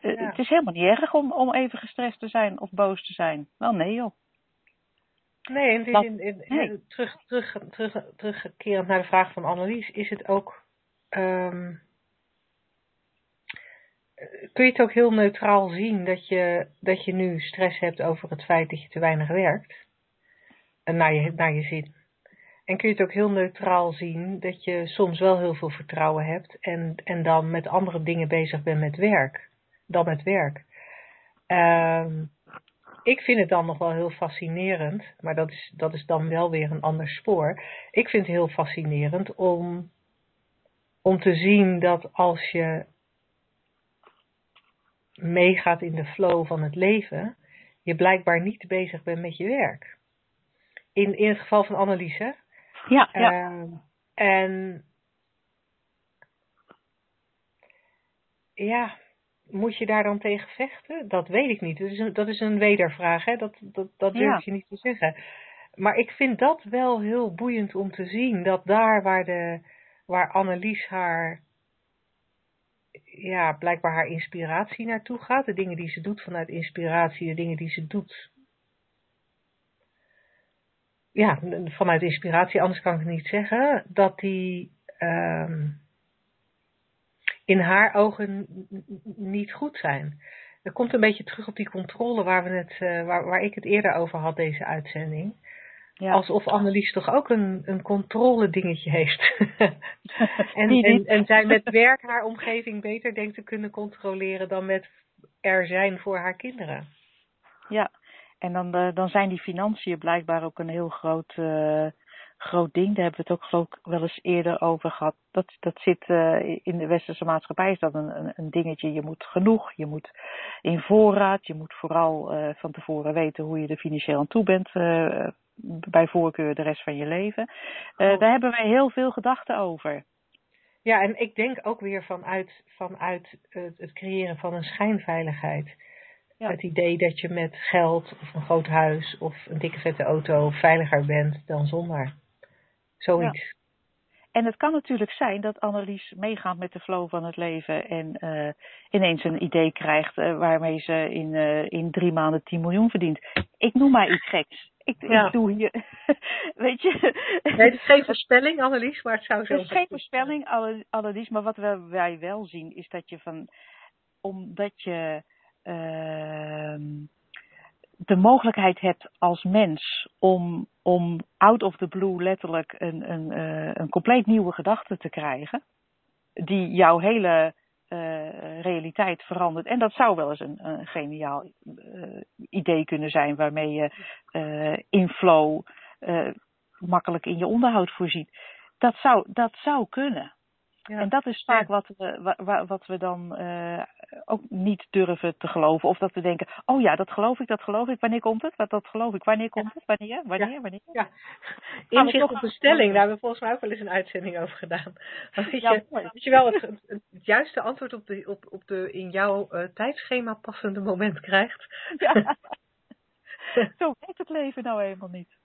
Het is helemaal niet erg om, om even gestrest te zijn of boos te zijn. Wel nee joh. Nee, en dat, in, in, nee. terug, terug, terug, terugkerend naar de vraag van Annelies, is het ook um, kun je het ook heel neutraal zien dat je, dat je nu stress hebt over het feit dat je te weinig werkt? En naar je, naar je zin. En kun je het ook heel neutraal zien dat je soms wel heel veel vertrouwen hebt en, en dan met andere dingen bezig bent met werk. Dan met werk. Um, ik vind het dan nog wel heel fascinerend, maar dat is, dat is dan wel weer een ander spoor. Ik vind het heel fascinerend om, om te zien dat als je meegaat in de flow van het leven, je blijkbaar niet bezig bent met je werk. In, in het geval van Anneliese. Ja, ja. Uh, en ja, moet je daar dan tegen vechten? Dat weet ik niet. Dat is een, dat is een wedervraag, hè? Dat, dat, dat durf je niet te zeggen. Maar ik vind dat wel heel boeiend om te zien. Dat daar waar, de, waar Annelies haar ja, blijkbaar haar inspiratie naartoe gaat. De dingen die ze doet vanuit inspiratie, de dingen die ze doet. Ja, vanuit inspiratie, anders kan ik het niet zeggen. Dat die um, in haar ogen niet goed zijn. Dat komt een beetje terug op die controle waar, we het, uh, waar, waar ik het eerder over had, deze uitzending. Ja. Alsof Annelies toch ook een, een controle dingetje heeft. en, en, en zij met werk haar omgeving beter denkt te kunnen controleren dan met er zijn voor haar kinderen. Ja, en dan, uh, dan zijn die financiën blijkbaar ook een heel groot, uh, groot ding. Daar hebben we het ook geloof ik wel eens eerder over gehad. Dat, dat zit uh, in de westerse maatschappij is dat een, een, dingetje. Je moet genoeg, je moet in voorraad, je moet vooral van tevoren weten hoe je er financieel aan toe bent bij voorkeur de rest van je leven. Oh. Daar hebben wij heel veel gedachten over. Ja, en ik denk ook weer vanuit, vanuit het, het creëren van een schijnveiligheid. Ja. Het idee dat je met geld of een groot huis of een dikke vette auto veiliger bent dan zonder. Zoiets. Ja. En het kan natuurlijk zijn dat Annelies meegaat met de flow van het leven en uh, ineens een idee krijgt uh, waarmee ze in, uh, in drie maanden 10 miljoen verdient. Ik noem maar iets geks. Ik, ja. ik doe hier, weet je. Nee, het is geen voorspelling, Annelies, maar het zou zo zijn. Het is geen voorspelling, Annelies, maar wat wij wel zien is dat je van, omdat je de mogelijkheid hebt als mens om, om out of the blue letterlijk een, een, uh, een compleet nieuwe gedachte te krijgen, die jouw hele uh, realiteit verandert. En dat zou wel eens een, een geniaal uh, idee kunnen zijn waarmee je uh, in flow makkelijk in je onderhoud voorziet. Dat zou, dat zou kunnen. Ja. En dat is vaak wat, we, wat we dan ook niet durven te geloven. Of dat we denken, oh ja, dat geloof ik, dat geloof ik. Wanneer komt het? Dat, dat geloof ik. Wanneer komt het? Wanneer? Wanneer? Ja. Wanneer? Ja. Inzicht op een stelling, daar hebben we volgens mij ook wel eens een uitzending over gedaan. Dat je, ja, dat je wel het, het, het, juiste antwoord op de, op, op de in jouw uh, tijdschema passende moment krijgt. Ja. Zo werkt het leven nou helemaal niet.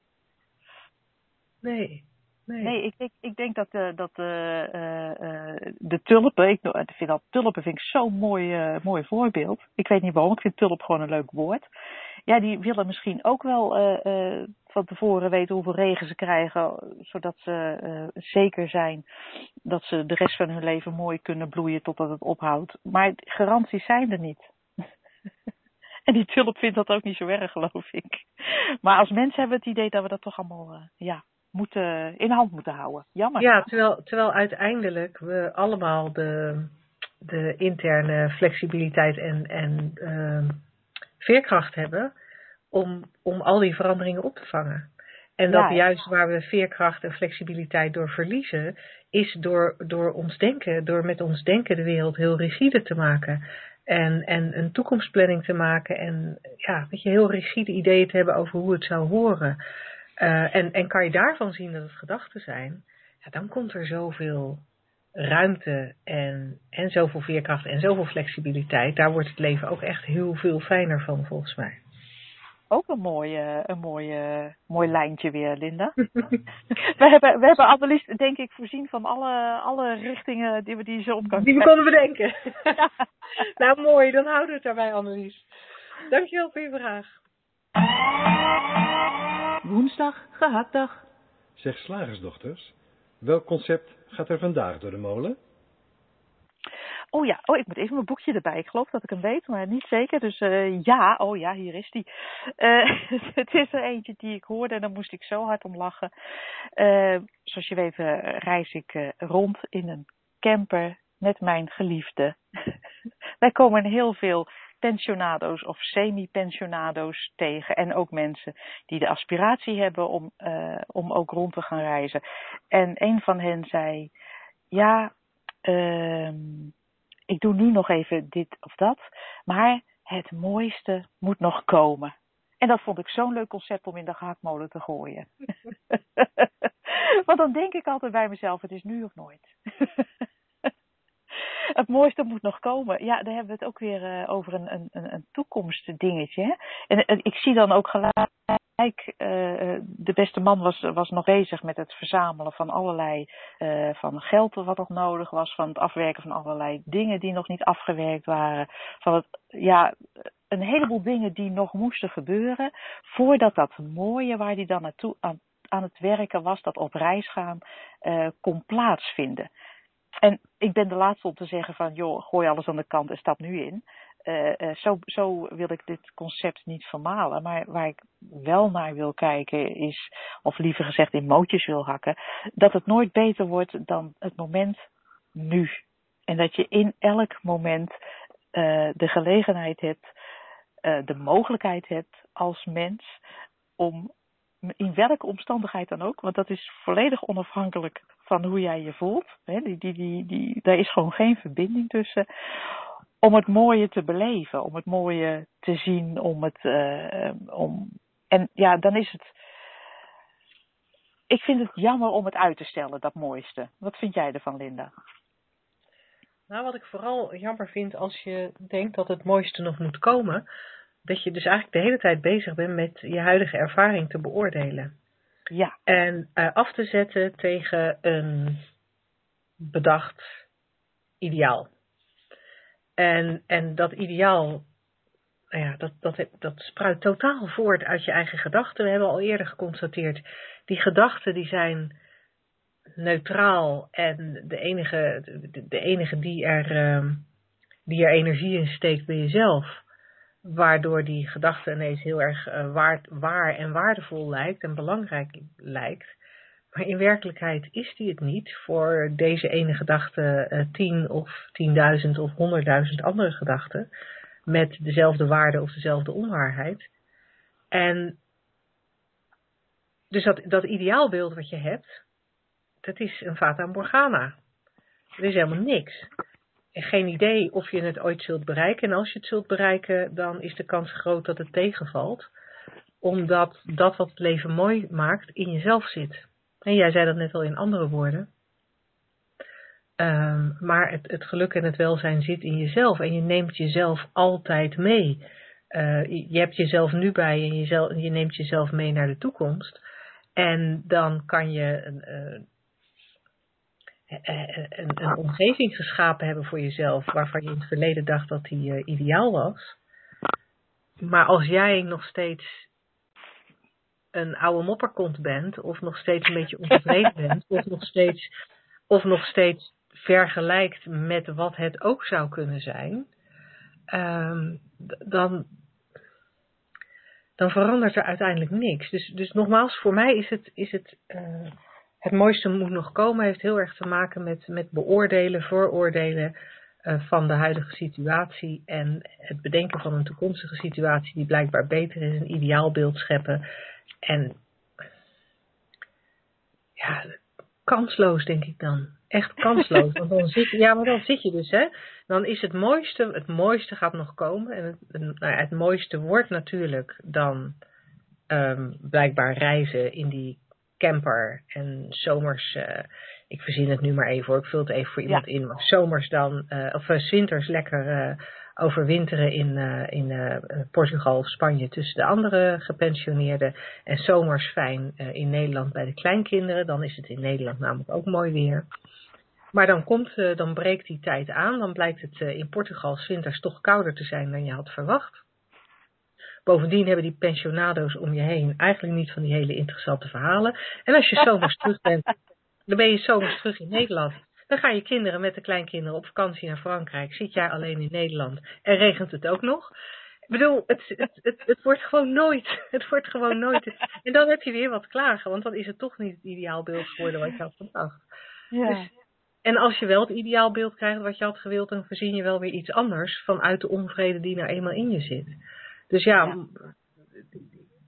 Nee. Nee, ik, ik, ik denk dat, uh, dat uh, uh, de tulpen, ik vind dat tulpen vind ik zo'n mooi, mooi voorbeeld. Ik weet niet waarom, ik vind tulp gewoon een leuk woord. Ja, die willen misschien ook wel van tevoren weten hoeveel regen ze krijgen, zodat ze zeker zijn dat ze de rest van hun leven mooi kunnen bloeien totdat het ophoudt. Maar garanties zijn er niet. En die tulp vindt dat ook niet zo erg, geloof ik. Maar als mensen hebben we het idee dat we dat toch allemaal, ja, moeten, in hand moeten houden. Jammer. Ja, terwijl, terwijl uiteindelijk we allemaal de, de interne flexibiliteit en, en uh, veerkracht hebben om, om al die veranderingen op te vangen. En dat ja, juist waar we veerkracht en flexibiliteit door verliezen, is door, door ons denken, door met ons denken de wereld heel rigide te maken. En, en een toekomstplanning te maken en ja, weet je, heel rigide ideeën te hebben over hoe het zou horen. Uh, en, en kan je daarvan zien dat het gedachten zijn, ja, dan komt er zoveel ruimte en, en zoveel veerkracht en zoveel flexibiliteit. Daar wordt het leven ook echt heel veel fijner van, volgens mij. Ook een mooie, een mooie, mooi lijntje weer, Linda. we hebben, we hebben Annelies, denk ik, voorzien van alle, alle richtingen die we die zo op kan Die we konden bedenken. nou, mooi, dan houden we het daarbij, Annelies. Dankjewel voor je vraag. Woensdag, gehaktdag. Zeg slagersdochters, welk concept gaat er vandaag door de molen? Oh ja, oh, ik moet even mijn boekje erbij. Ik geloof dat ik hem weet, maar niet zeker. Dus uh, ja, oh ja, hier is die. Uh, het is er eentje die ik hoorde en daar moest ik zo hard om lachen. Uh, zoals je weet reis ik rond in een camper met mijn geliefde. Wij komen heel veel pensionado's of semi-pensionado's tegen. En ook mensen die de aspiratie hebben om, om ook rond te gaan reizen. En een van hen zei, ja, uh, ik doe nu nog even dit of dat, maar het mooiste moet nog komen. En dat vond ik zo'n leuk concept om in de gehaktmolen te gooien. Want dan denk ik altijd bij mezelf, het is nu of nooit. het mooiste moet nog komen. Ja, daar hebben we het ook weer uh, over een, een, een toekomstdingetje. En, en ik zie dan ook gelijk Kijk, uh, de beste man was, was nog bezig met het verzamelen van allerlei van geld wat nog nodig was, van het afwerken van allerlei dingen die nog niet afgewerkt waren, van het, ja, een heleboel dingen die nog moesten gebeuren voordat dat mooie waar hij dan naartoe aan, aan het werken was, dat op reis gaan, kon plaatsvinden. En ik ben de laatste om te zeggen van, joh, gooi alles aan de kant en stap nu in. Uh, uh, zo, zo wil ik dit concept niet vermalen. Maar waar ik wel naar wil kijken is, of liever gezegd in mootjes wil hakken, dat het nooit beter wordt dan het moment nu. En dat je in elk moment uh, de gelegenheid hebt, de mogelijkheid hebt als mens om in welke omstandigheid dan ook, want dat is volledig onafhankelijk van hoe jij je voelt. Hè, die, die, die, die, daar is gewoon geen verbinding tussen. Om het mooie te beleven, om het mooie te zien, om het. Uh, om, en ja, dan is het. Ik vind het jammer om het uit te stellen, dat mooiste. Wat vind jij ervan, Linda? Nou, wat ik vooral jammer vind als je denkt dat het mooiste nog moet komen, dat je dus eigenlijk de hele tijd bezig bent met je huidige ervaring te beoordelen. Ja. En uh, af te zetten tegen een bedacht ideaal. En, en dat ideaal, nou ja, dat, dat, dat spruit totaal voort uit je eigen gedachten. We hebben al eerder geconstateerd, die gedachten die zijn neutraal en de enige, de, enige die, er, uh, die er energie in steekt bij jezelf waardoor die gedachte ineens heel erg uh, waard, waar en waardevol lijkt en belangrijk lijkt. Maar in werkelijkheid is die het niet voor deze ene gedachte uh, tien of tienduizend of honderdduizend andere gedachten met dezelfde waarde of dezelfde onwaarheid. En dus dat, dat ideaalbeeld wat je hebt, dat is een fata morgana. Er is helemaal niks geen idee of je het ooit zult bereiken. En als je het zult bereiken, dan is de kans groot dat het tegenvalt. Omdat dat wat het leven mooi maakt in jezelf zit. En jij zei dat net al in andere woorden. Um, maar het, het, geluk en het welzijn zit in jezelf. En je neemt jezelf altijd mee. Uh, je hebt jezelf nu bij en je neemt jezelf mee naar de toekomst. En dan kan je een, een, omgeving geschapen hebben voor jezelf waarvan je in het verleden dacht dat die uh, ideaal was. Maar als jij nog steeds een oude mopperkont bent, of nog steeds een beetje ontevreden bent, of nog steeds, of nog steeds vergelijkt met wat het ook zou kunnen zijn, um, dan, dan verandert er uiteindelijk niks. Dus, dus nogmaals, voor mij is het, is het uh, het mooiste moet nog komen heeft heel erg te maken met, met beoordelen, vooroordelen uh, van de huidige situatie en het bedenken van een toekomstige situatie die blijkbaar beter is, een ideaalbeeld scheppen. En ja, kansloos denk ik dan. Echt kansloos. Want dan ja, maar dan zit je dus, hè. dan is het mooiste, het mooiste gaat nog komen. En het, nou ja, het mooiste wordt natuurlijk dan um, blijkbaar reizen in die camper en zomers. Uh, ik verzin het nu maar even hoor, ik vul het even voor iemand in. Zomers dan, uh, of uh, winters lekker overwinteren in, in Portugal of Spanje tussen de andere gepensioneerden. En zomers fijn in Nederland bij de kleinkinderen. Dan is het in Nederland namelijk ook mooi weer. Maar dan, komt, dan breekt die tijd aan. Dan blijkt het in Portugal winters toch kouder te zijn dan je had verwacht. Bovendien hebben die pensionado's om je heen eigenlijk niet van die hele interessante verhalen. En als je zomers terug bent, dan ben je zomers terug in Nederland. Dan gaan je kinderen met de kleinkinderen op vakantie naar Frankrijk. Zit jij alleen in Nederland en regent het ook nog. Ik bedoel, het, het, het, het wordt gewoon nooit. Het wordt gewoon nooit. En dan heb je weer wat klagen, want dan is het toch niet het ideaalbeeld geworden wat je had gedacht. Ja. Dus en als je wel het ideaalbeeld krijgt wat je had gewild, dan voorzien je wel weer iets anders vanuit de onvrede die nou eenmaal in je zit. Dus ja,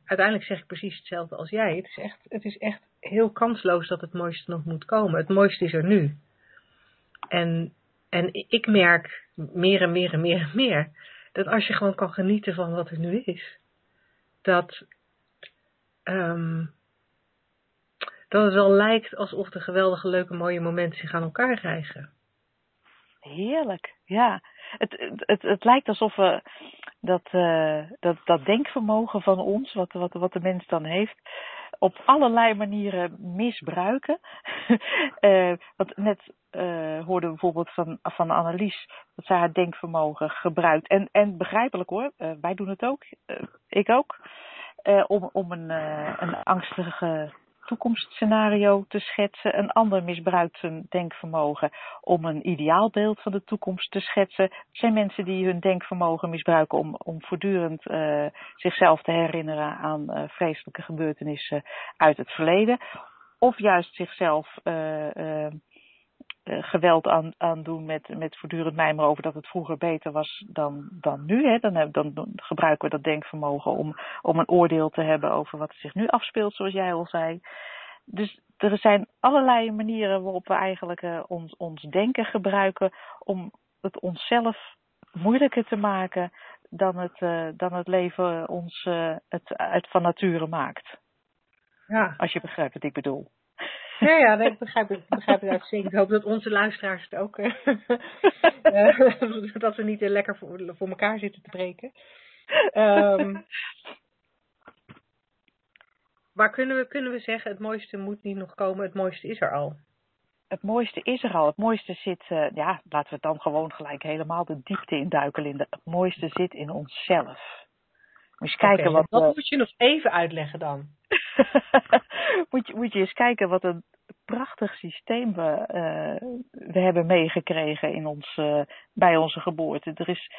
uiteindelijk zeg ik precies hetzelfde als jij. Het is, echt, het is echt heel kansloos dat het mooiste nog moet komen. Het mooiste is er nu. En, en ik merk meer en meer en meer en meer dat als je gewoon kan genieten van wat er nu is, dat, um, dat het wel lijkt alsof de geweldige, leuke, mooie momenten zich aan elkaar rijgen. Heerlijk, ja. Het, het, het, lijkt alsof we dat, uh, dat, dat denkvermogen van ons, wat, wat, wat de mens dan heeft, op allerlei manieren misbruiken. uh, want net uh, hoorden we bijvoorbeeld van, van Annelies dat zij haar denkvermogen gebruikt. En, en begrijpelijk hoor, wij doen het ook, ik ook. om, om een, een angstige toekomstscenario te schetsen. Een ander misbruikt zijn denkvermogen om een ideaalbeeld van de toekomst te schetsen. Er zijn mensen die hun denkvermogen misbruiken om, om voortdurend uh, zichzelf te herinneren aan uh, vreselijke gebeurtenissen uit het verleden. Of juist zichzelf uh, uh, geweld aan, aan doen met, met voortdurend mijmeren over dat het vroeger beter was dan, dan nu. Hè. Dan, dan, dan gebruiken we dat denkvermogen om, om een oordeel te hebben over wat er zich nu afspeelt, zoals jij al zei. Dus er zijn allerlei manieren waarop we eigenlijk uh, ons, ons denken gebruiken om het onszelf moeilijker te maken dan het, uh, dan het leven ons het, het van nature maakt. Ja. Als je begrijpt wat ik bedoel. Ja, ja ik begrijp het, begrijp het uitstekend. Ik hoop dat onze luisteraars het ook, uh, dat we niet lekker voor, voor elkaar zitten te breken. Um, maar kunnen we, kunnen we zeggen, het mooiste moet niet nog komen, het mooiste is er al? Het mooiste is er al. Het mooiste zit, uh, ja, laten we dan gewoon gelijk helemaal de diepte induiken, Linda. Het mooiste zit in onszelf. Moet je kijken wat. Dat moet je nog even uitleggen dan. moet, je, moet je eens kijken wat een prachtig systeem we, uh, we hebben meegekregen in ons, uh, bij onze geboorte. Er is,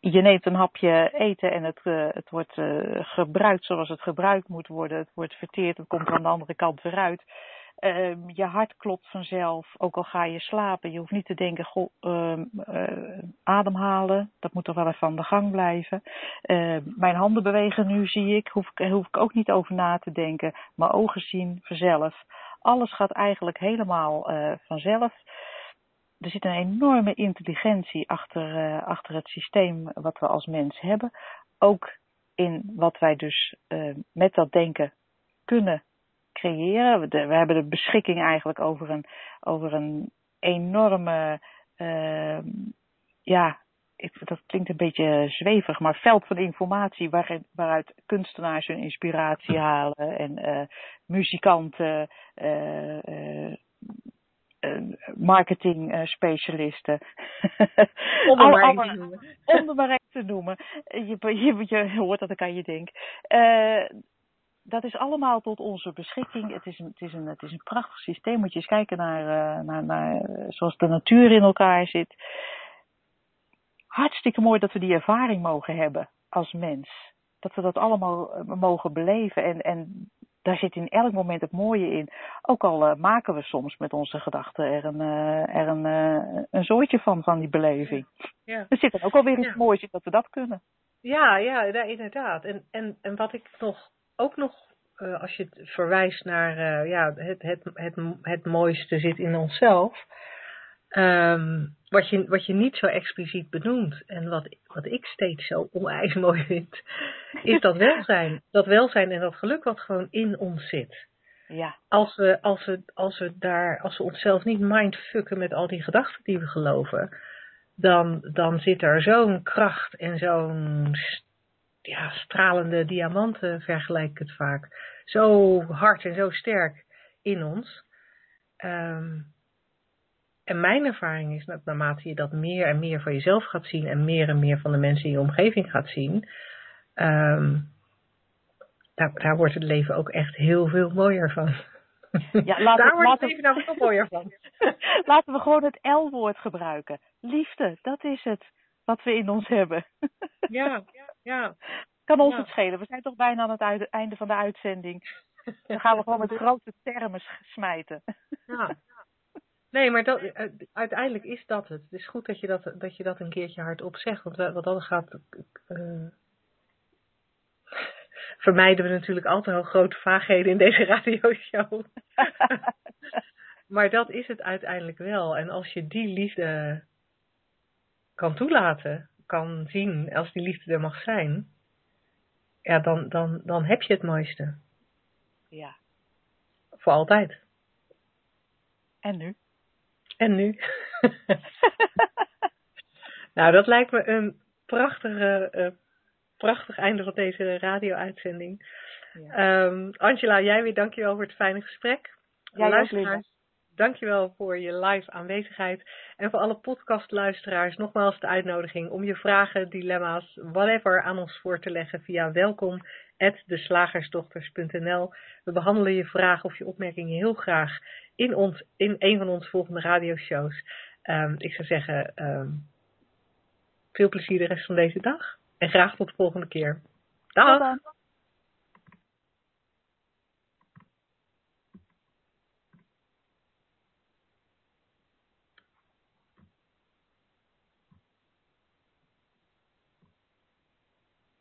je neemt een hapje eten en het, het wordt gebruikt zoals het gebruikt moet worden. Het wordt verteerd, het komt aan de andere kant weer uit. Uh, je hart klopt vanzelf, ook al ga je slapen. Je hoeft niet te denken, goh, uh, uh, ademhalen, dat moet toch wel even aan de gang blijven. Ehm, mijn handen bewegen nu, zie ik, hoef, hoef ik ook niet over na te denken. Mijn ogen zien vanzelf. Alles gaat eigenlijk helemaal uh, vanzelf. Er zit een enorme intelligentie achter, uh, achter het systeem wat we als mens hebben. Ook in wat wij dus met dat denken kunnen creëren. We, hebben de beschikking eigenlijk over een, over een enorme, uh, ja, ik, dat klinkt een beetje zwevig, maar veld van informatie waaruit, waaruit kunstenaars hun inspiratie halen en uh, muzikanten, uh, marketing specialisten. Om er maar te noemen. Om er maar te noemen. Je, je, je hoort dat ik aan je denk dat is allemaal tot onze beschikking. Het is een, het is een, het is een prachtig systeem. Moet je eens kijken naar, uh, naar, naar zoals de natuur in elkaar zit. Hartstikke mooi dat we die ervaring mogen hebben als mens. Dat we dat allemaal uh, mogen beleven. En, en daar zit in elk moment het mooie in. Ook al uh, maken we soms met onze gedachten er een, er een, een soortje van, van die beleving. Ja. Er zit er ook alweer iets ja. moois in dat we dat kunnen. Ja, ja, ja inderdaad. En, en, en wat ik nog ook nog, uh, als je het verwijst naar uh, ja, het, het, het, het mooiste zit in onszelf. Um, wat je, wat je niet zo expliciet benoemt en wat, wat ik steeds zo onwijs mooi vind, is dat welzijn. Dat welzijn en dat geluk wat gewoon in ons zit. Ja. Als we, als we, als we, daar, als we onszelf niet mindfucken met al die gedachten die we geloven, dan, dan zit er zo'n kracht en zo'n ja, stralende diamanten, vergelijk ik het vaak, zo hard en zo sterk in ons. Um, en mijn ervaring is dat naarmate je dat meer en meer van jezelf gaat zien en meer en meer van de mensen in je omgeving gaat zien, um, daar, daar wordt het leven ook echt heel veel mooier van. Ja, laten, daar wordt het leven nou veel mooier van. laten we gewoon het L-woord gebruiken. Liefde, dat is het wat we in ons hebben. ja, ja. Kan ons het schelen. We zijn toch bijna aan het einde van de uitzending. Dan gaan we gewoon met grote termen smijten. Ja, Nee, maar dat, eh, uiteindelijk is dat het. Het is goed dat je dat, dat, je dat een keertje hardop zegt. Want wat dan gaat. Uh, vermijden we natuurlijk altijd al grote vaagheden in deze radioshow. maar dat is het uiteindelijk wel. En als je die liefde kan toelaten, kan zien, als die liefde er mag zijn, ja, dan, dan, dan heb je het mooiste. Ja. Voor altijd. En nu? En nu? nou, dat lijkt me een prachtige, uh, prachtig einde van deze radio-uitzending. Ja. Um, Angela, jij weer dankjewel voor het fijne gesprek. Ja, Luisteraars, dankjewel voor je live aanwezigheid. En voor alle podcastluisteraars nogmaals de uitnodiging om je vragen, dilemma's, whatever aan ons voor te leggen via welkom deslagersdochters.nl. We behandelen je vragen of je opmerkingen heel graag in, ons, in een van onze volgende radioshows. Um, ik zou zeggen, um, veel plezier de rest van deze dag. En graag tot de volgende keer. Dag!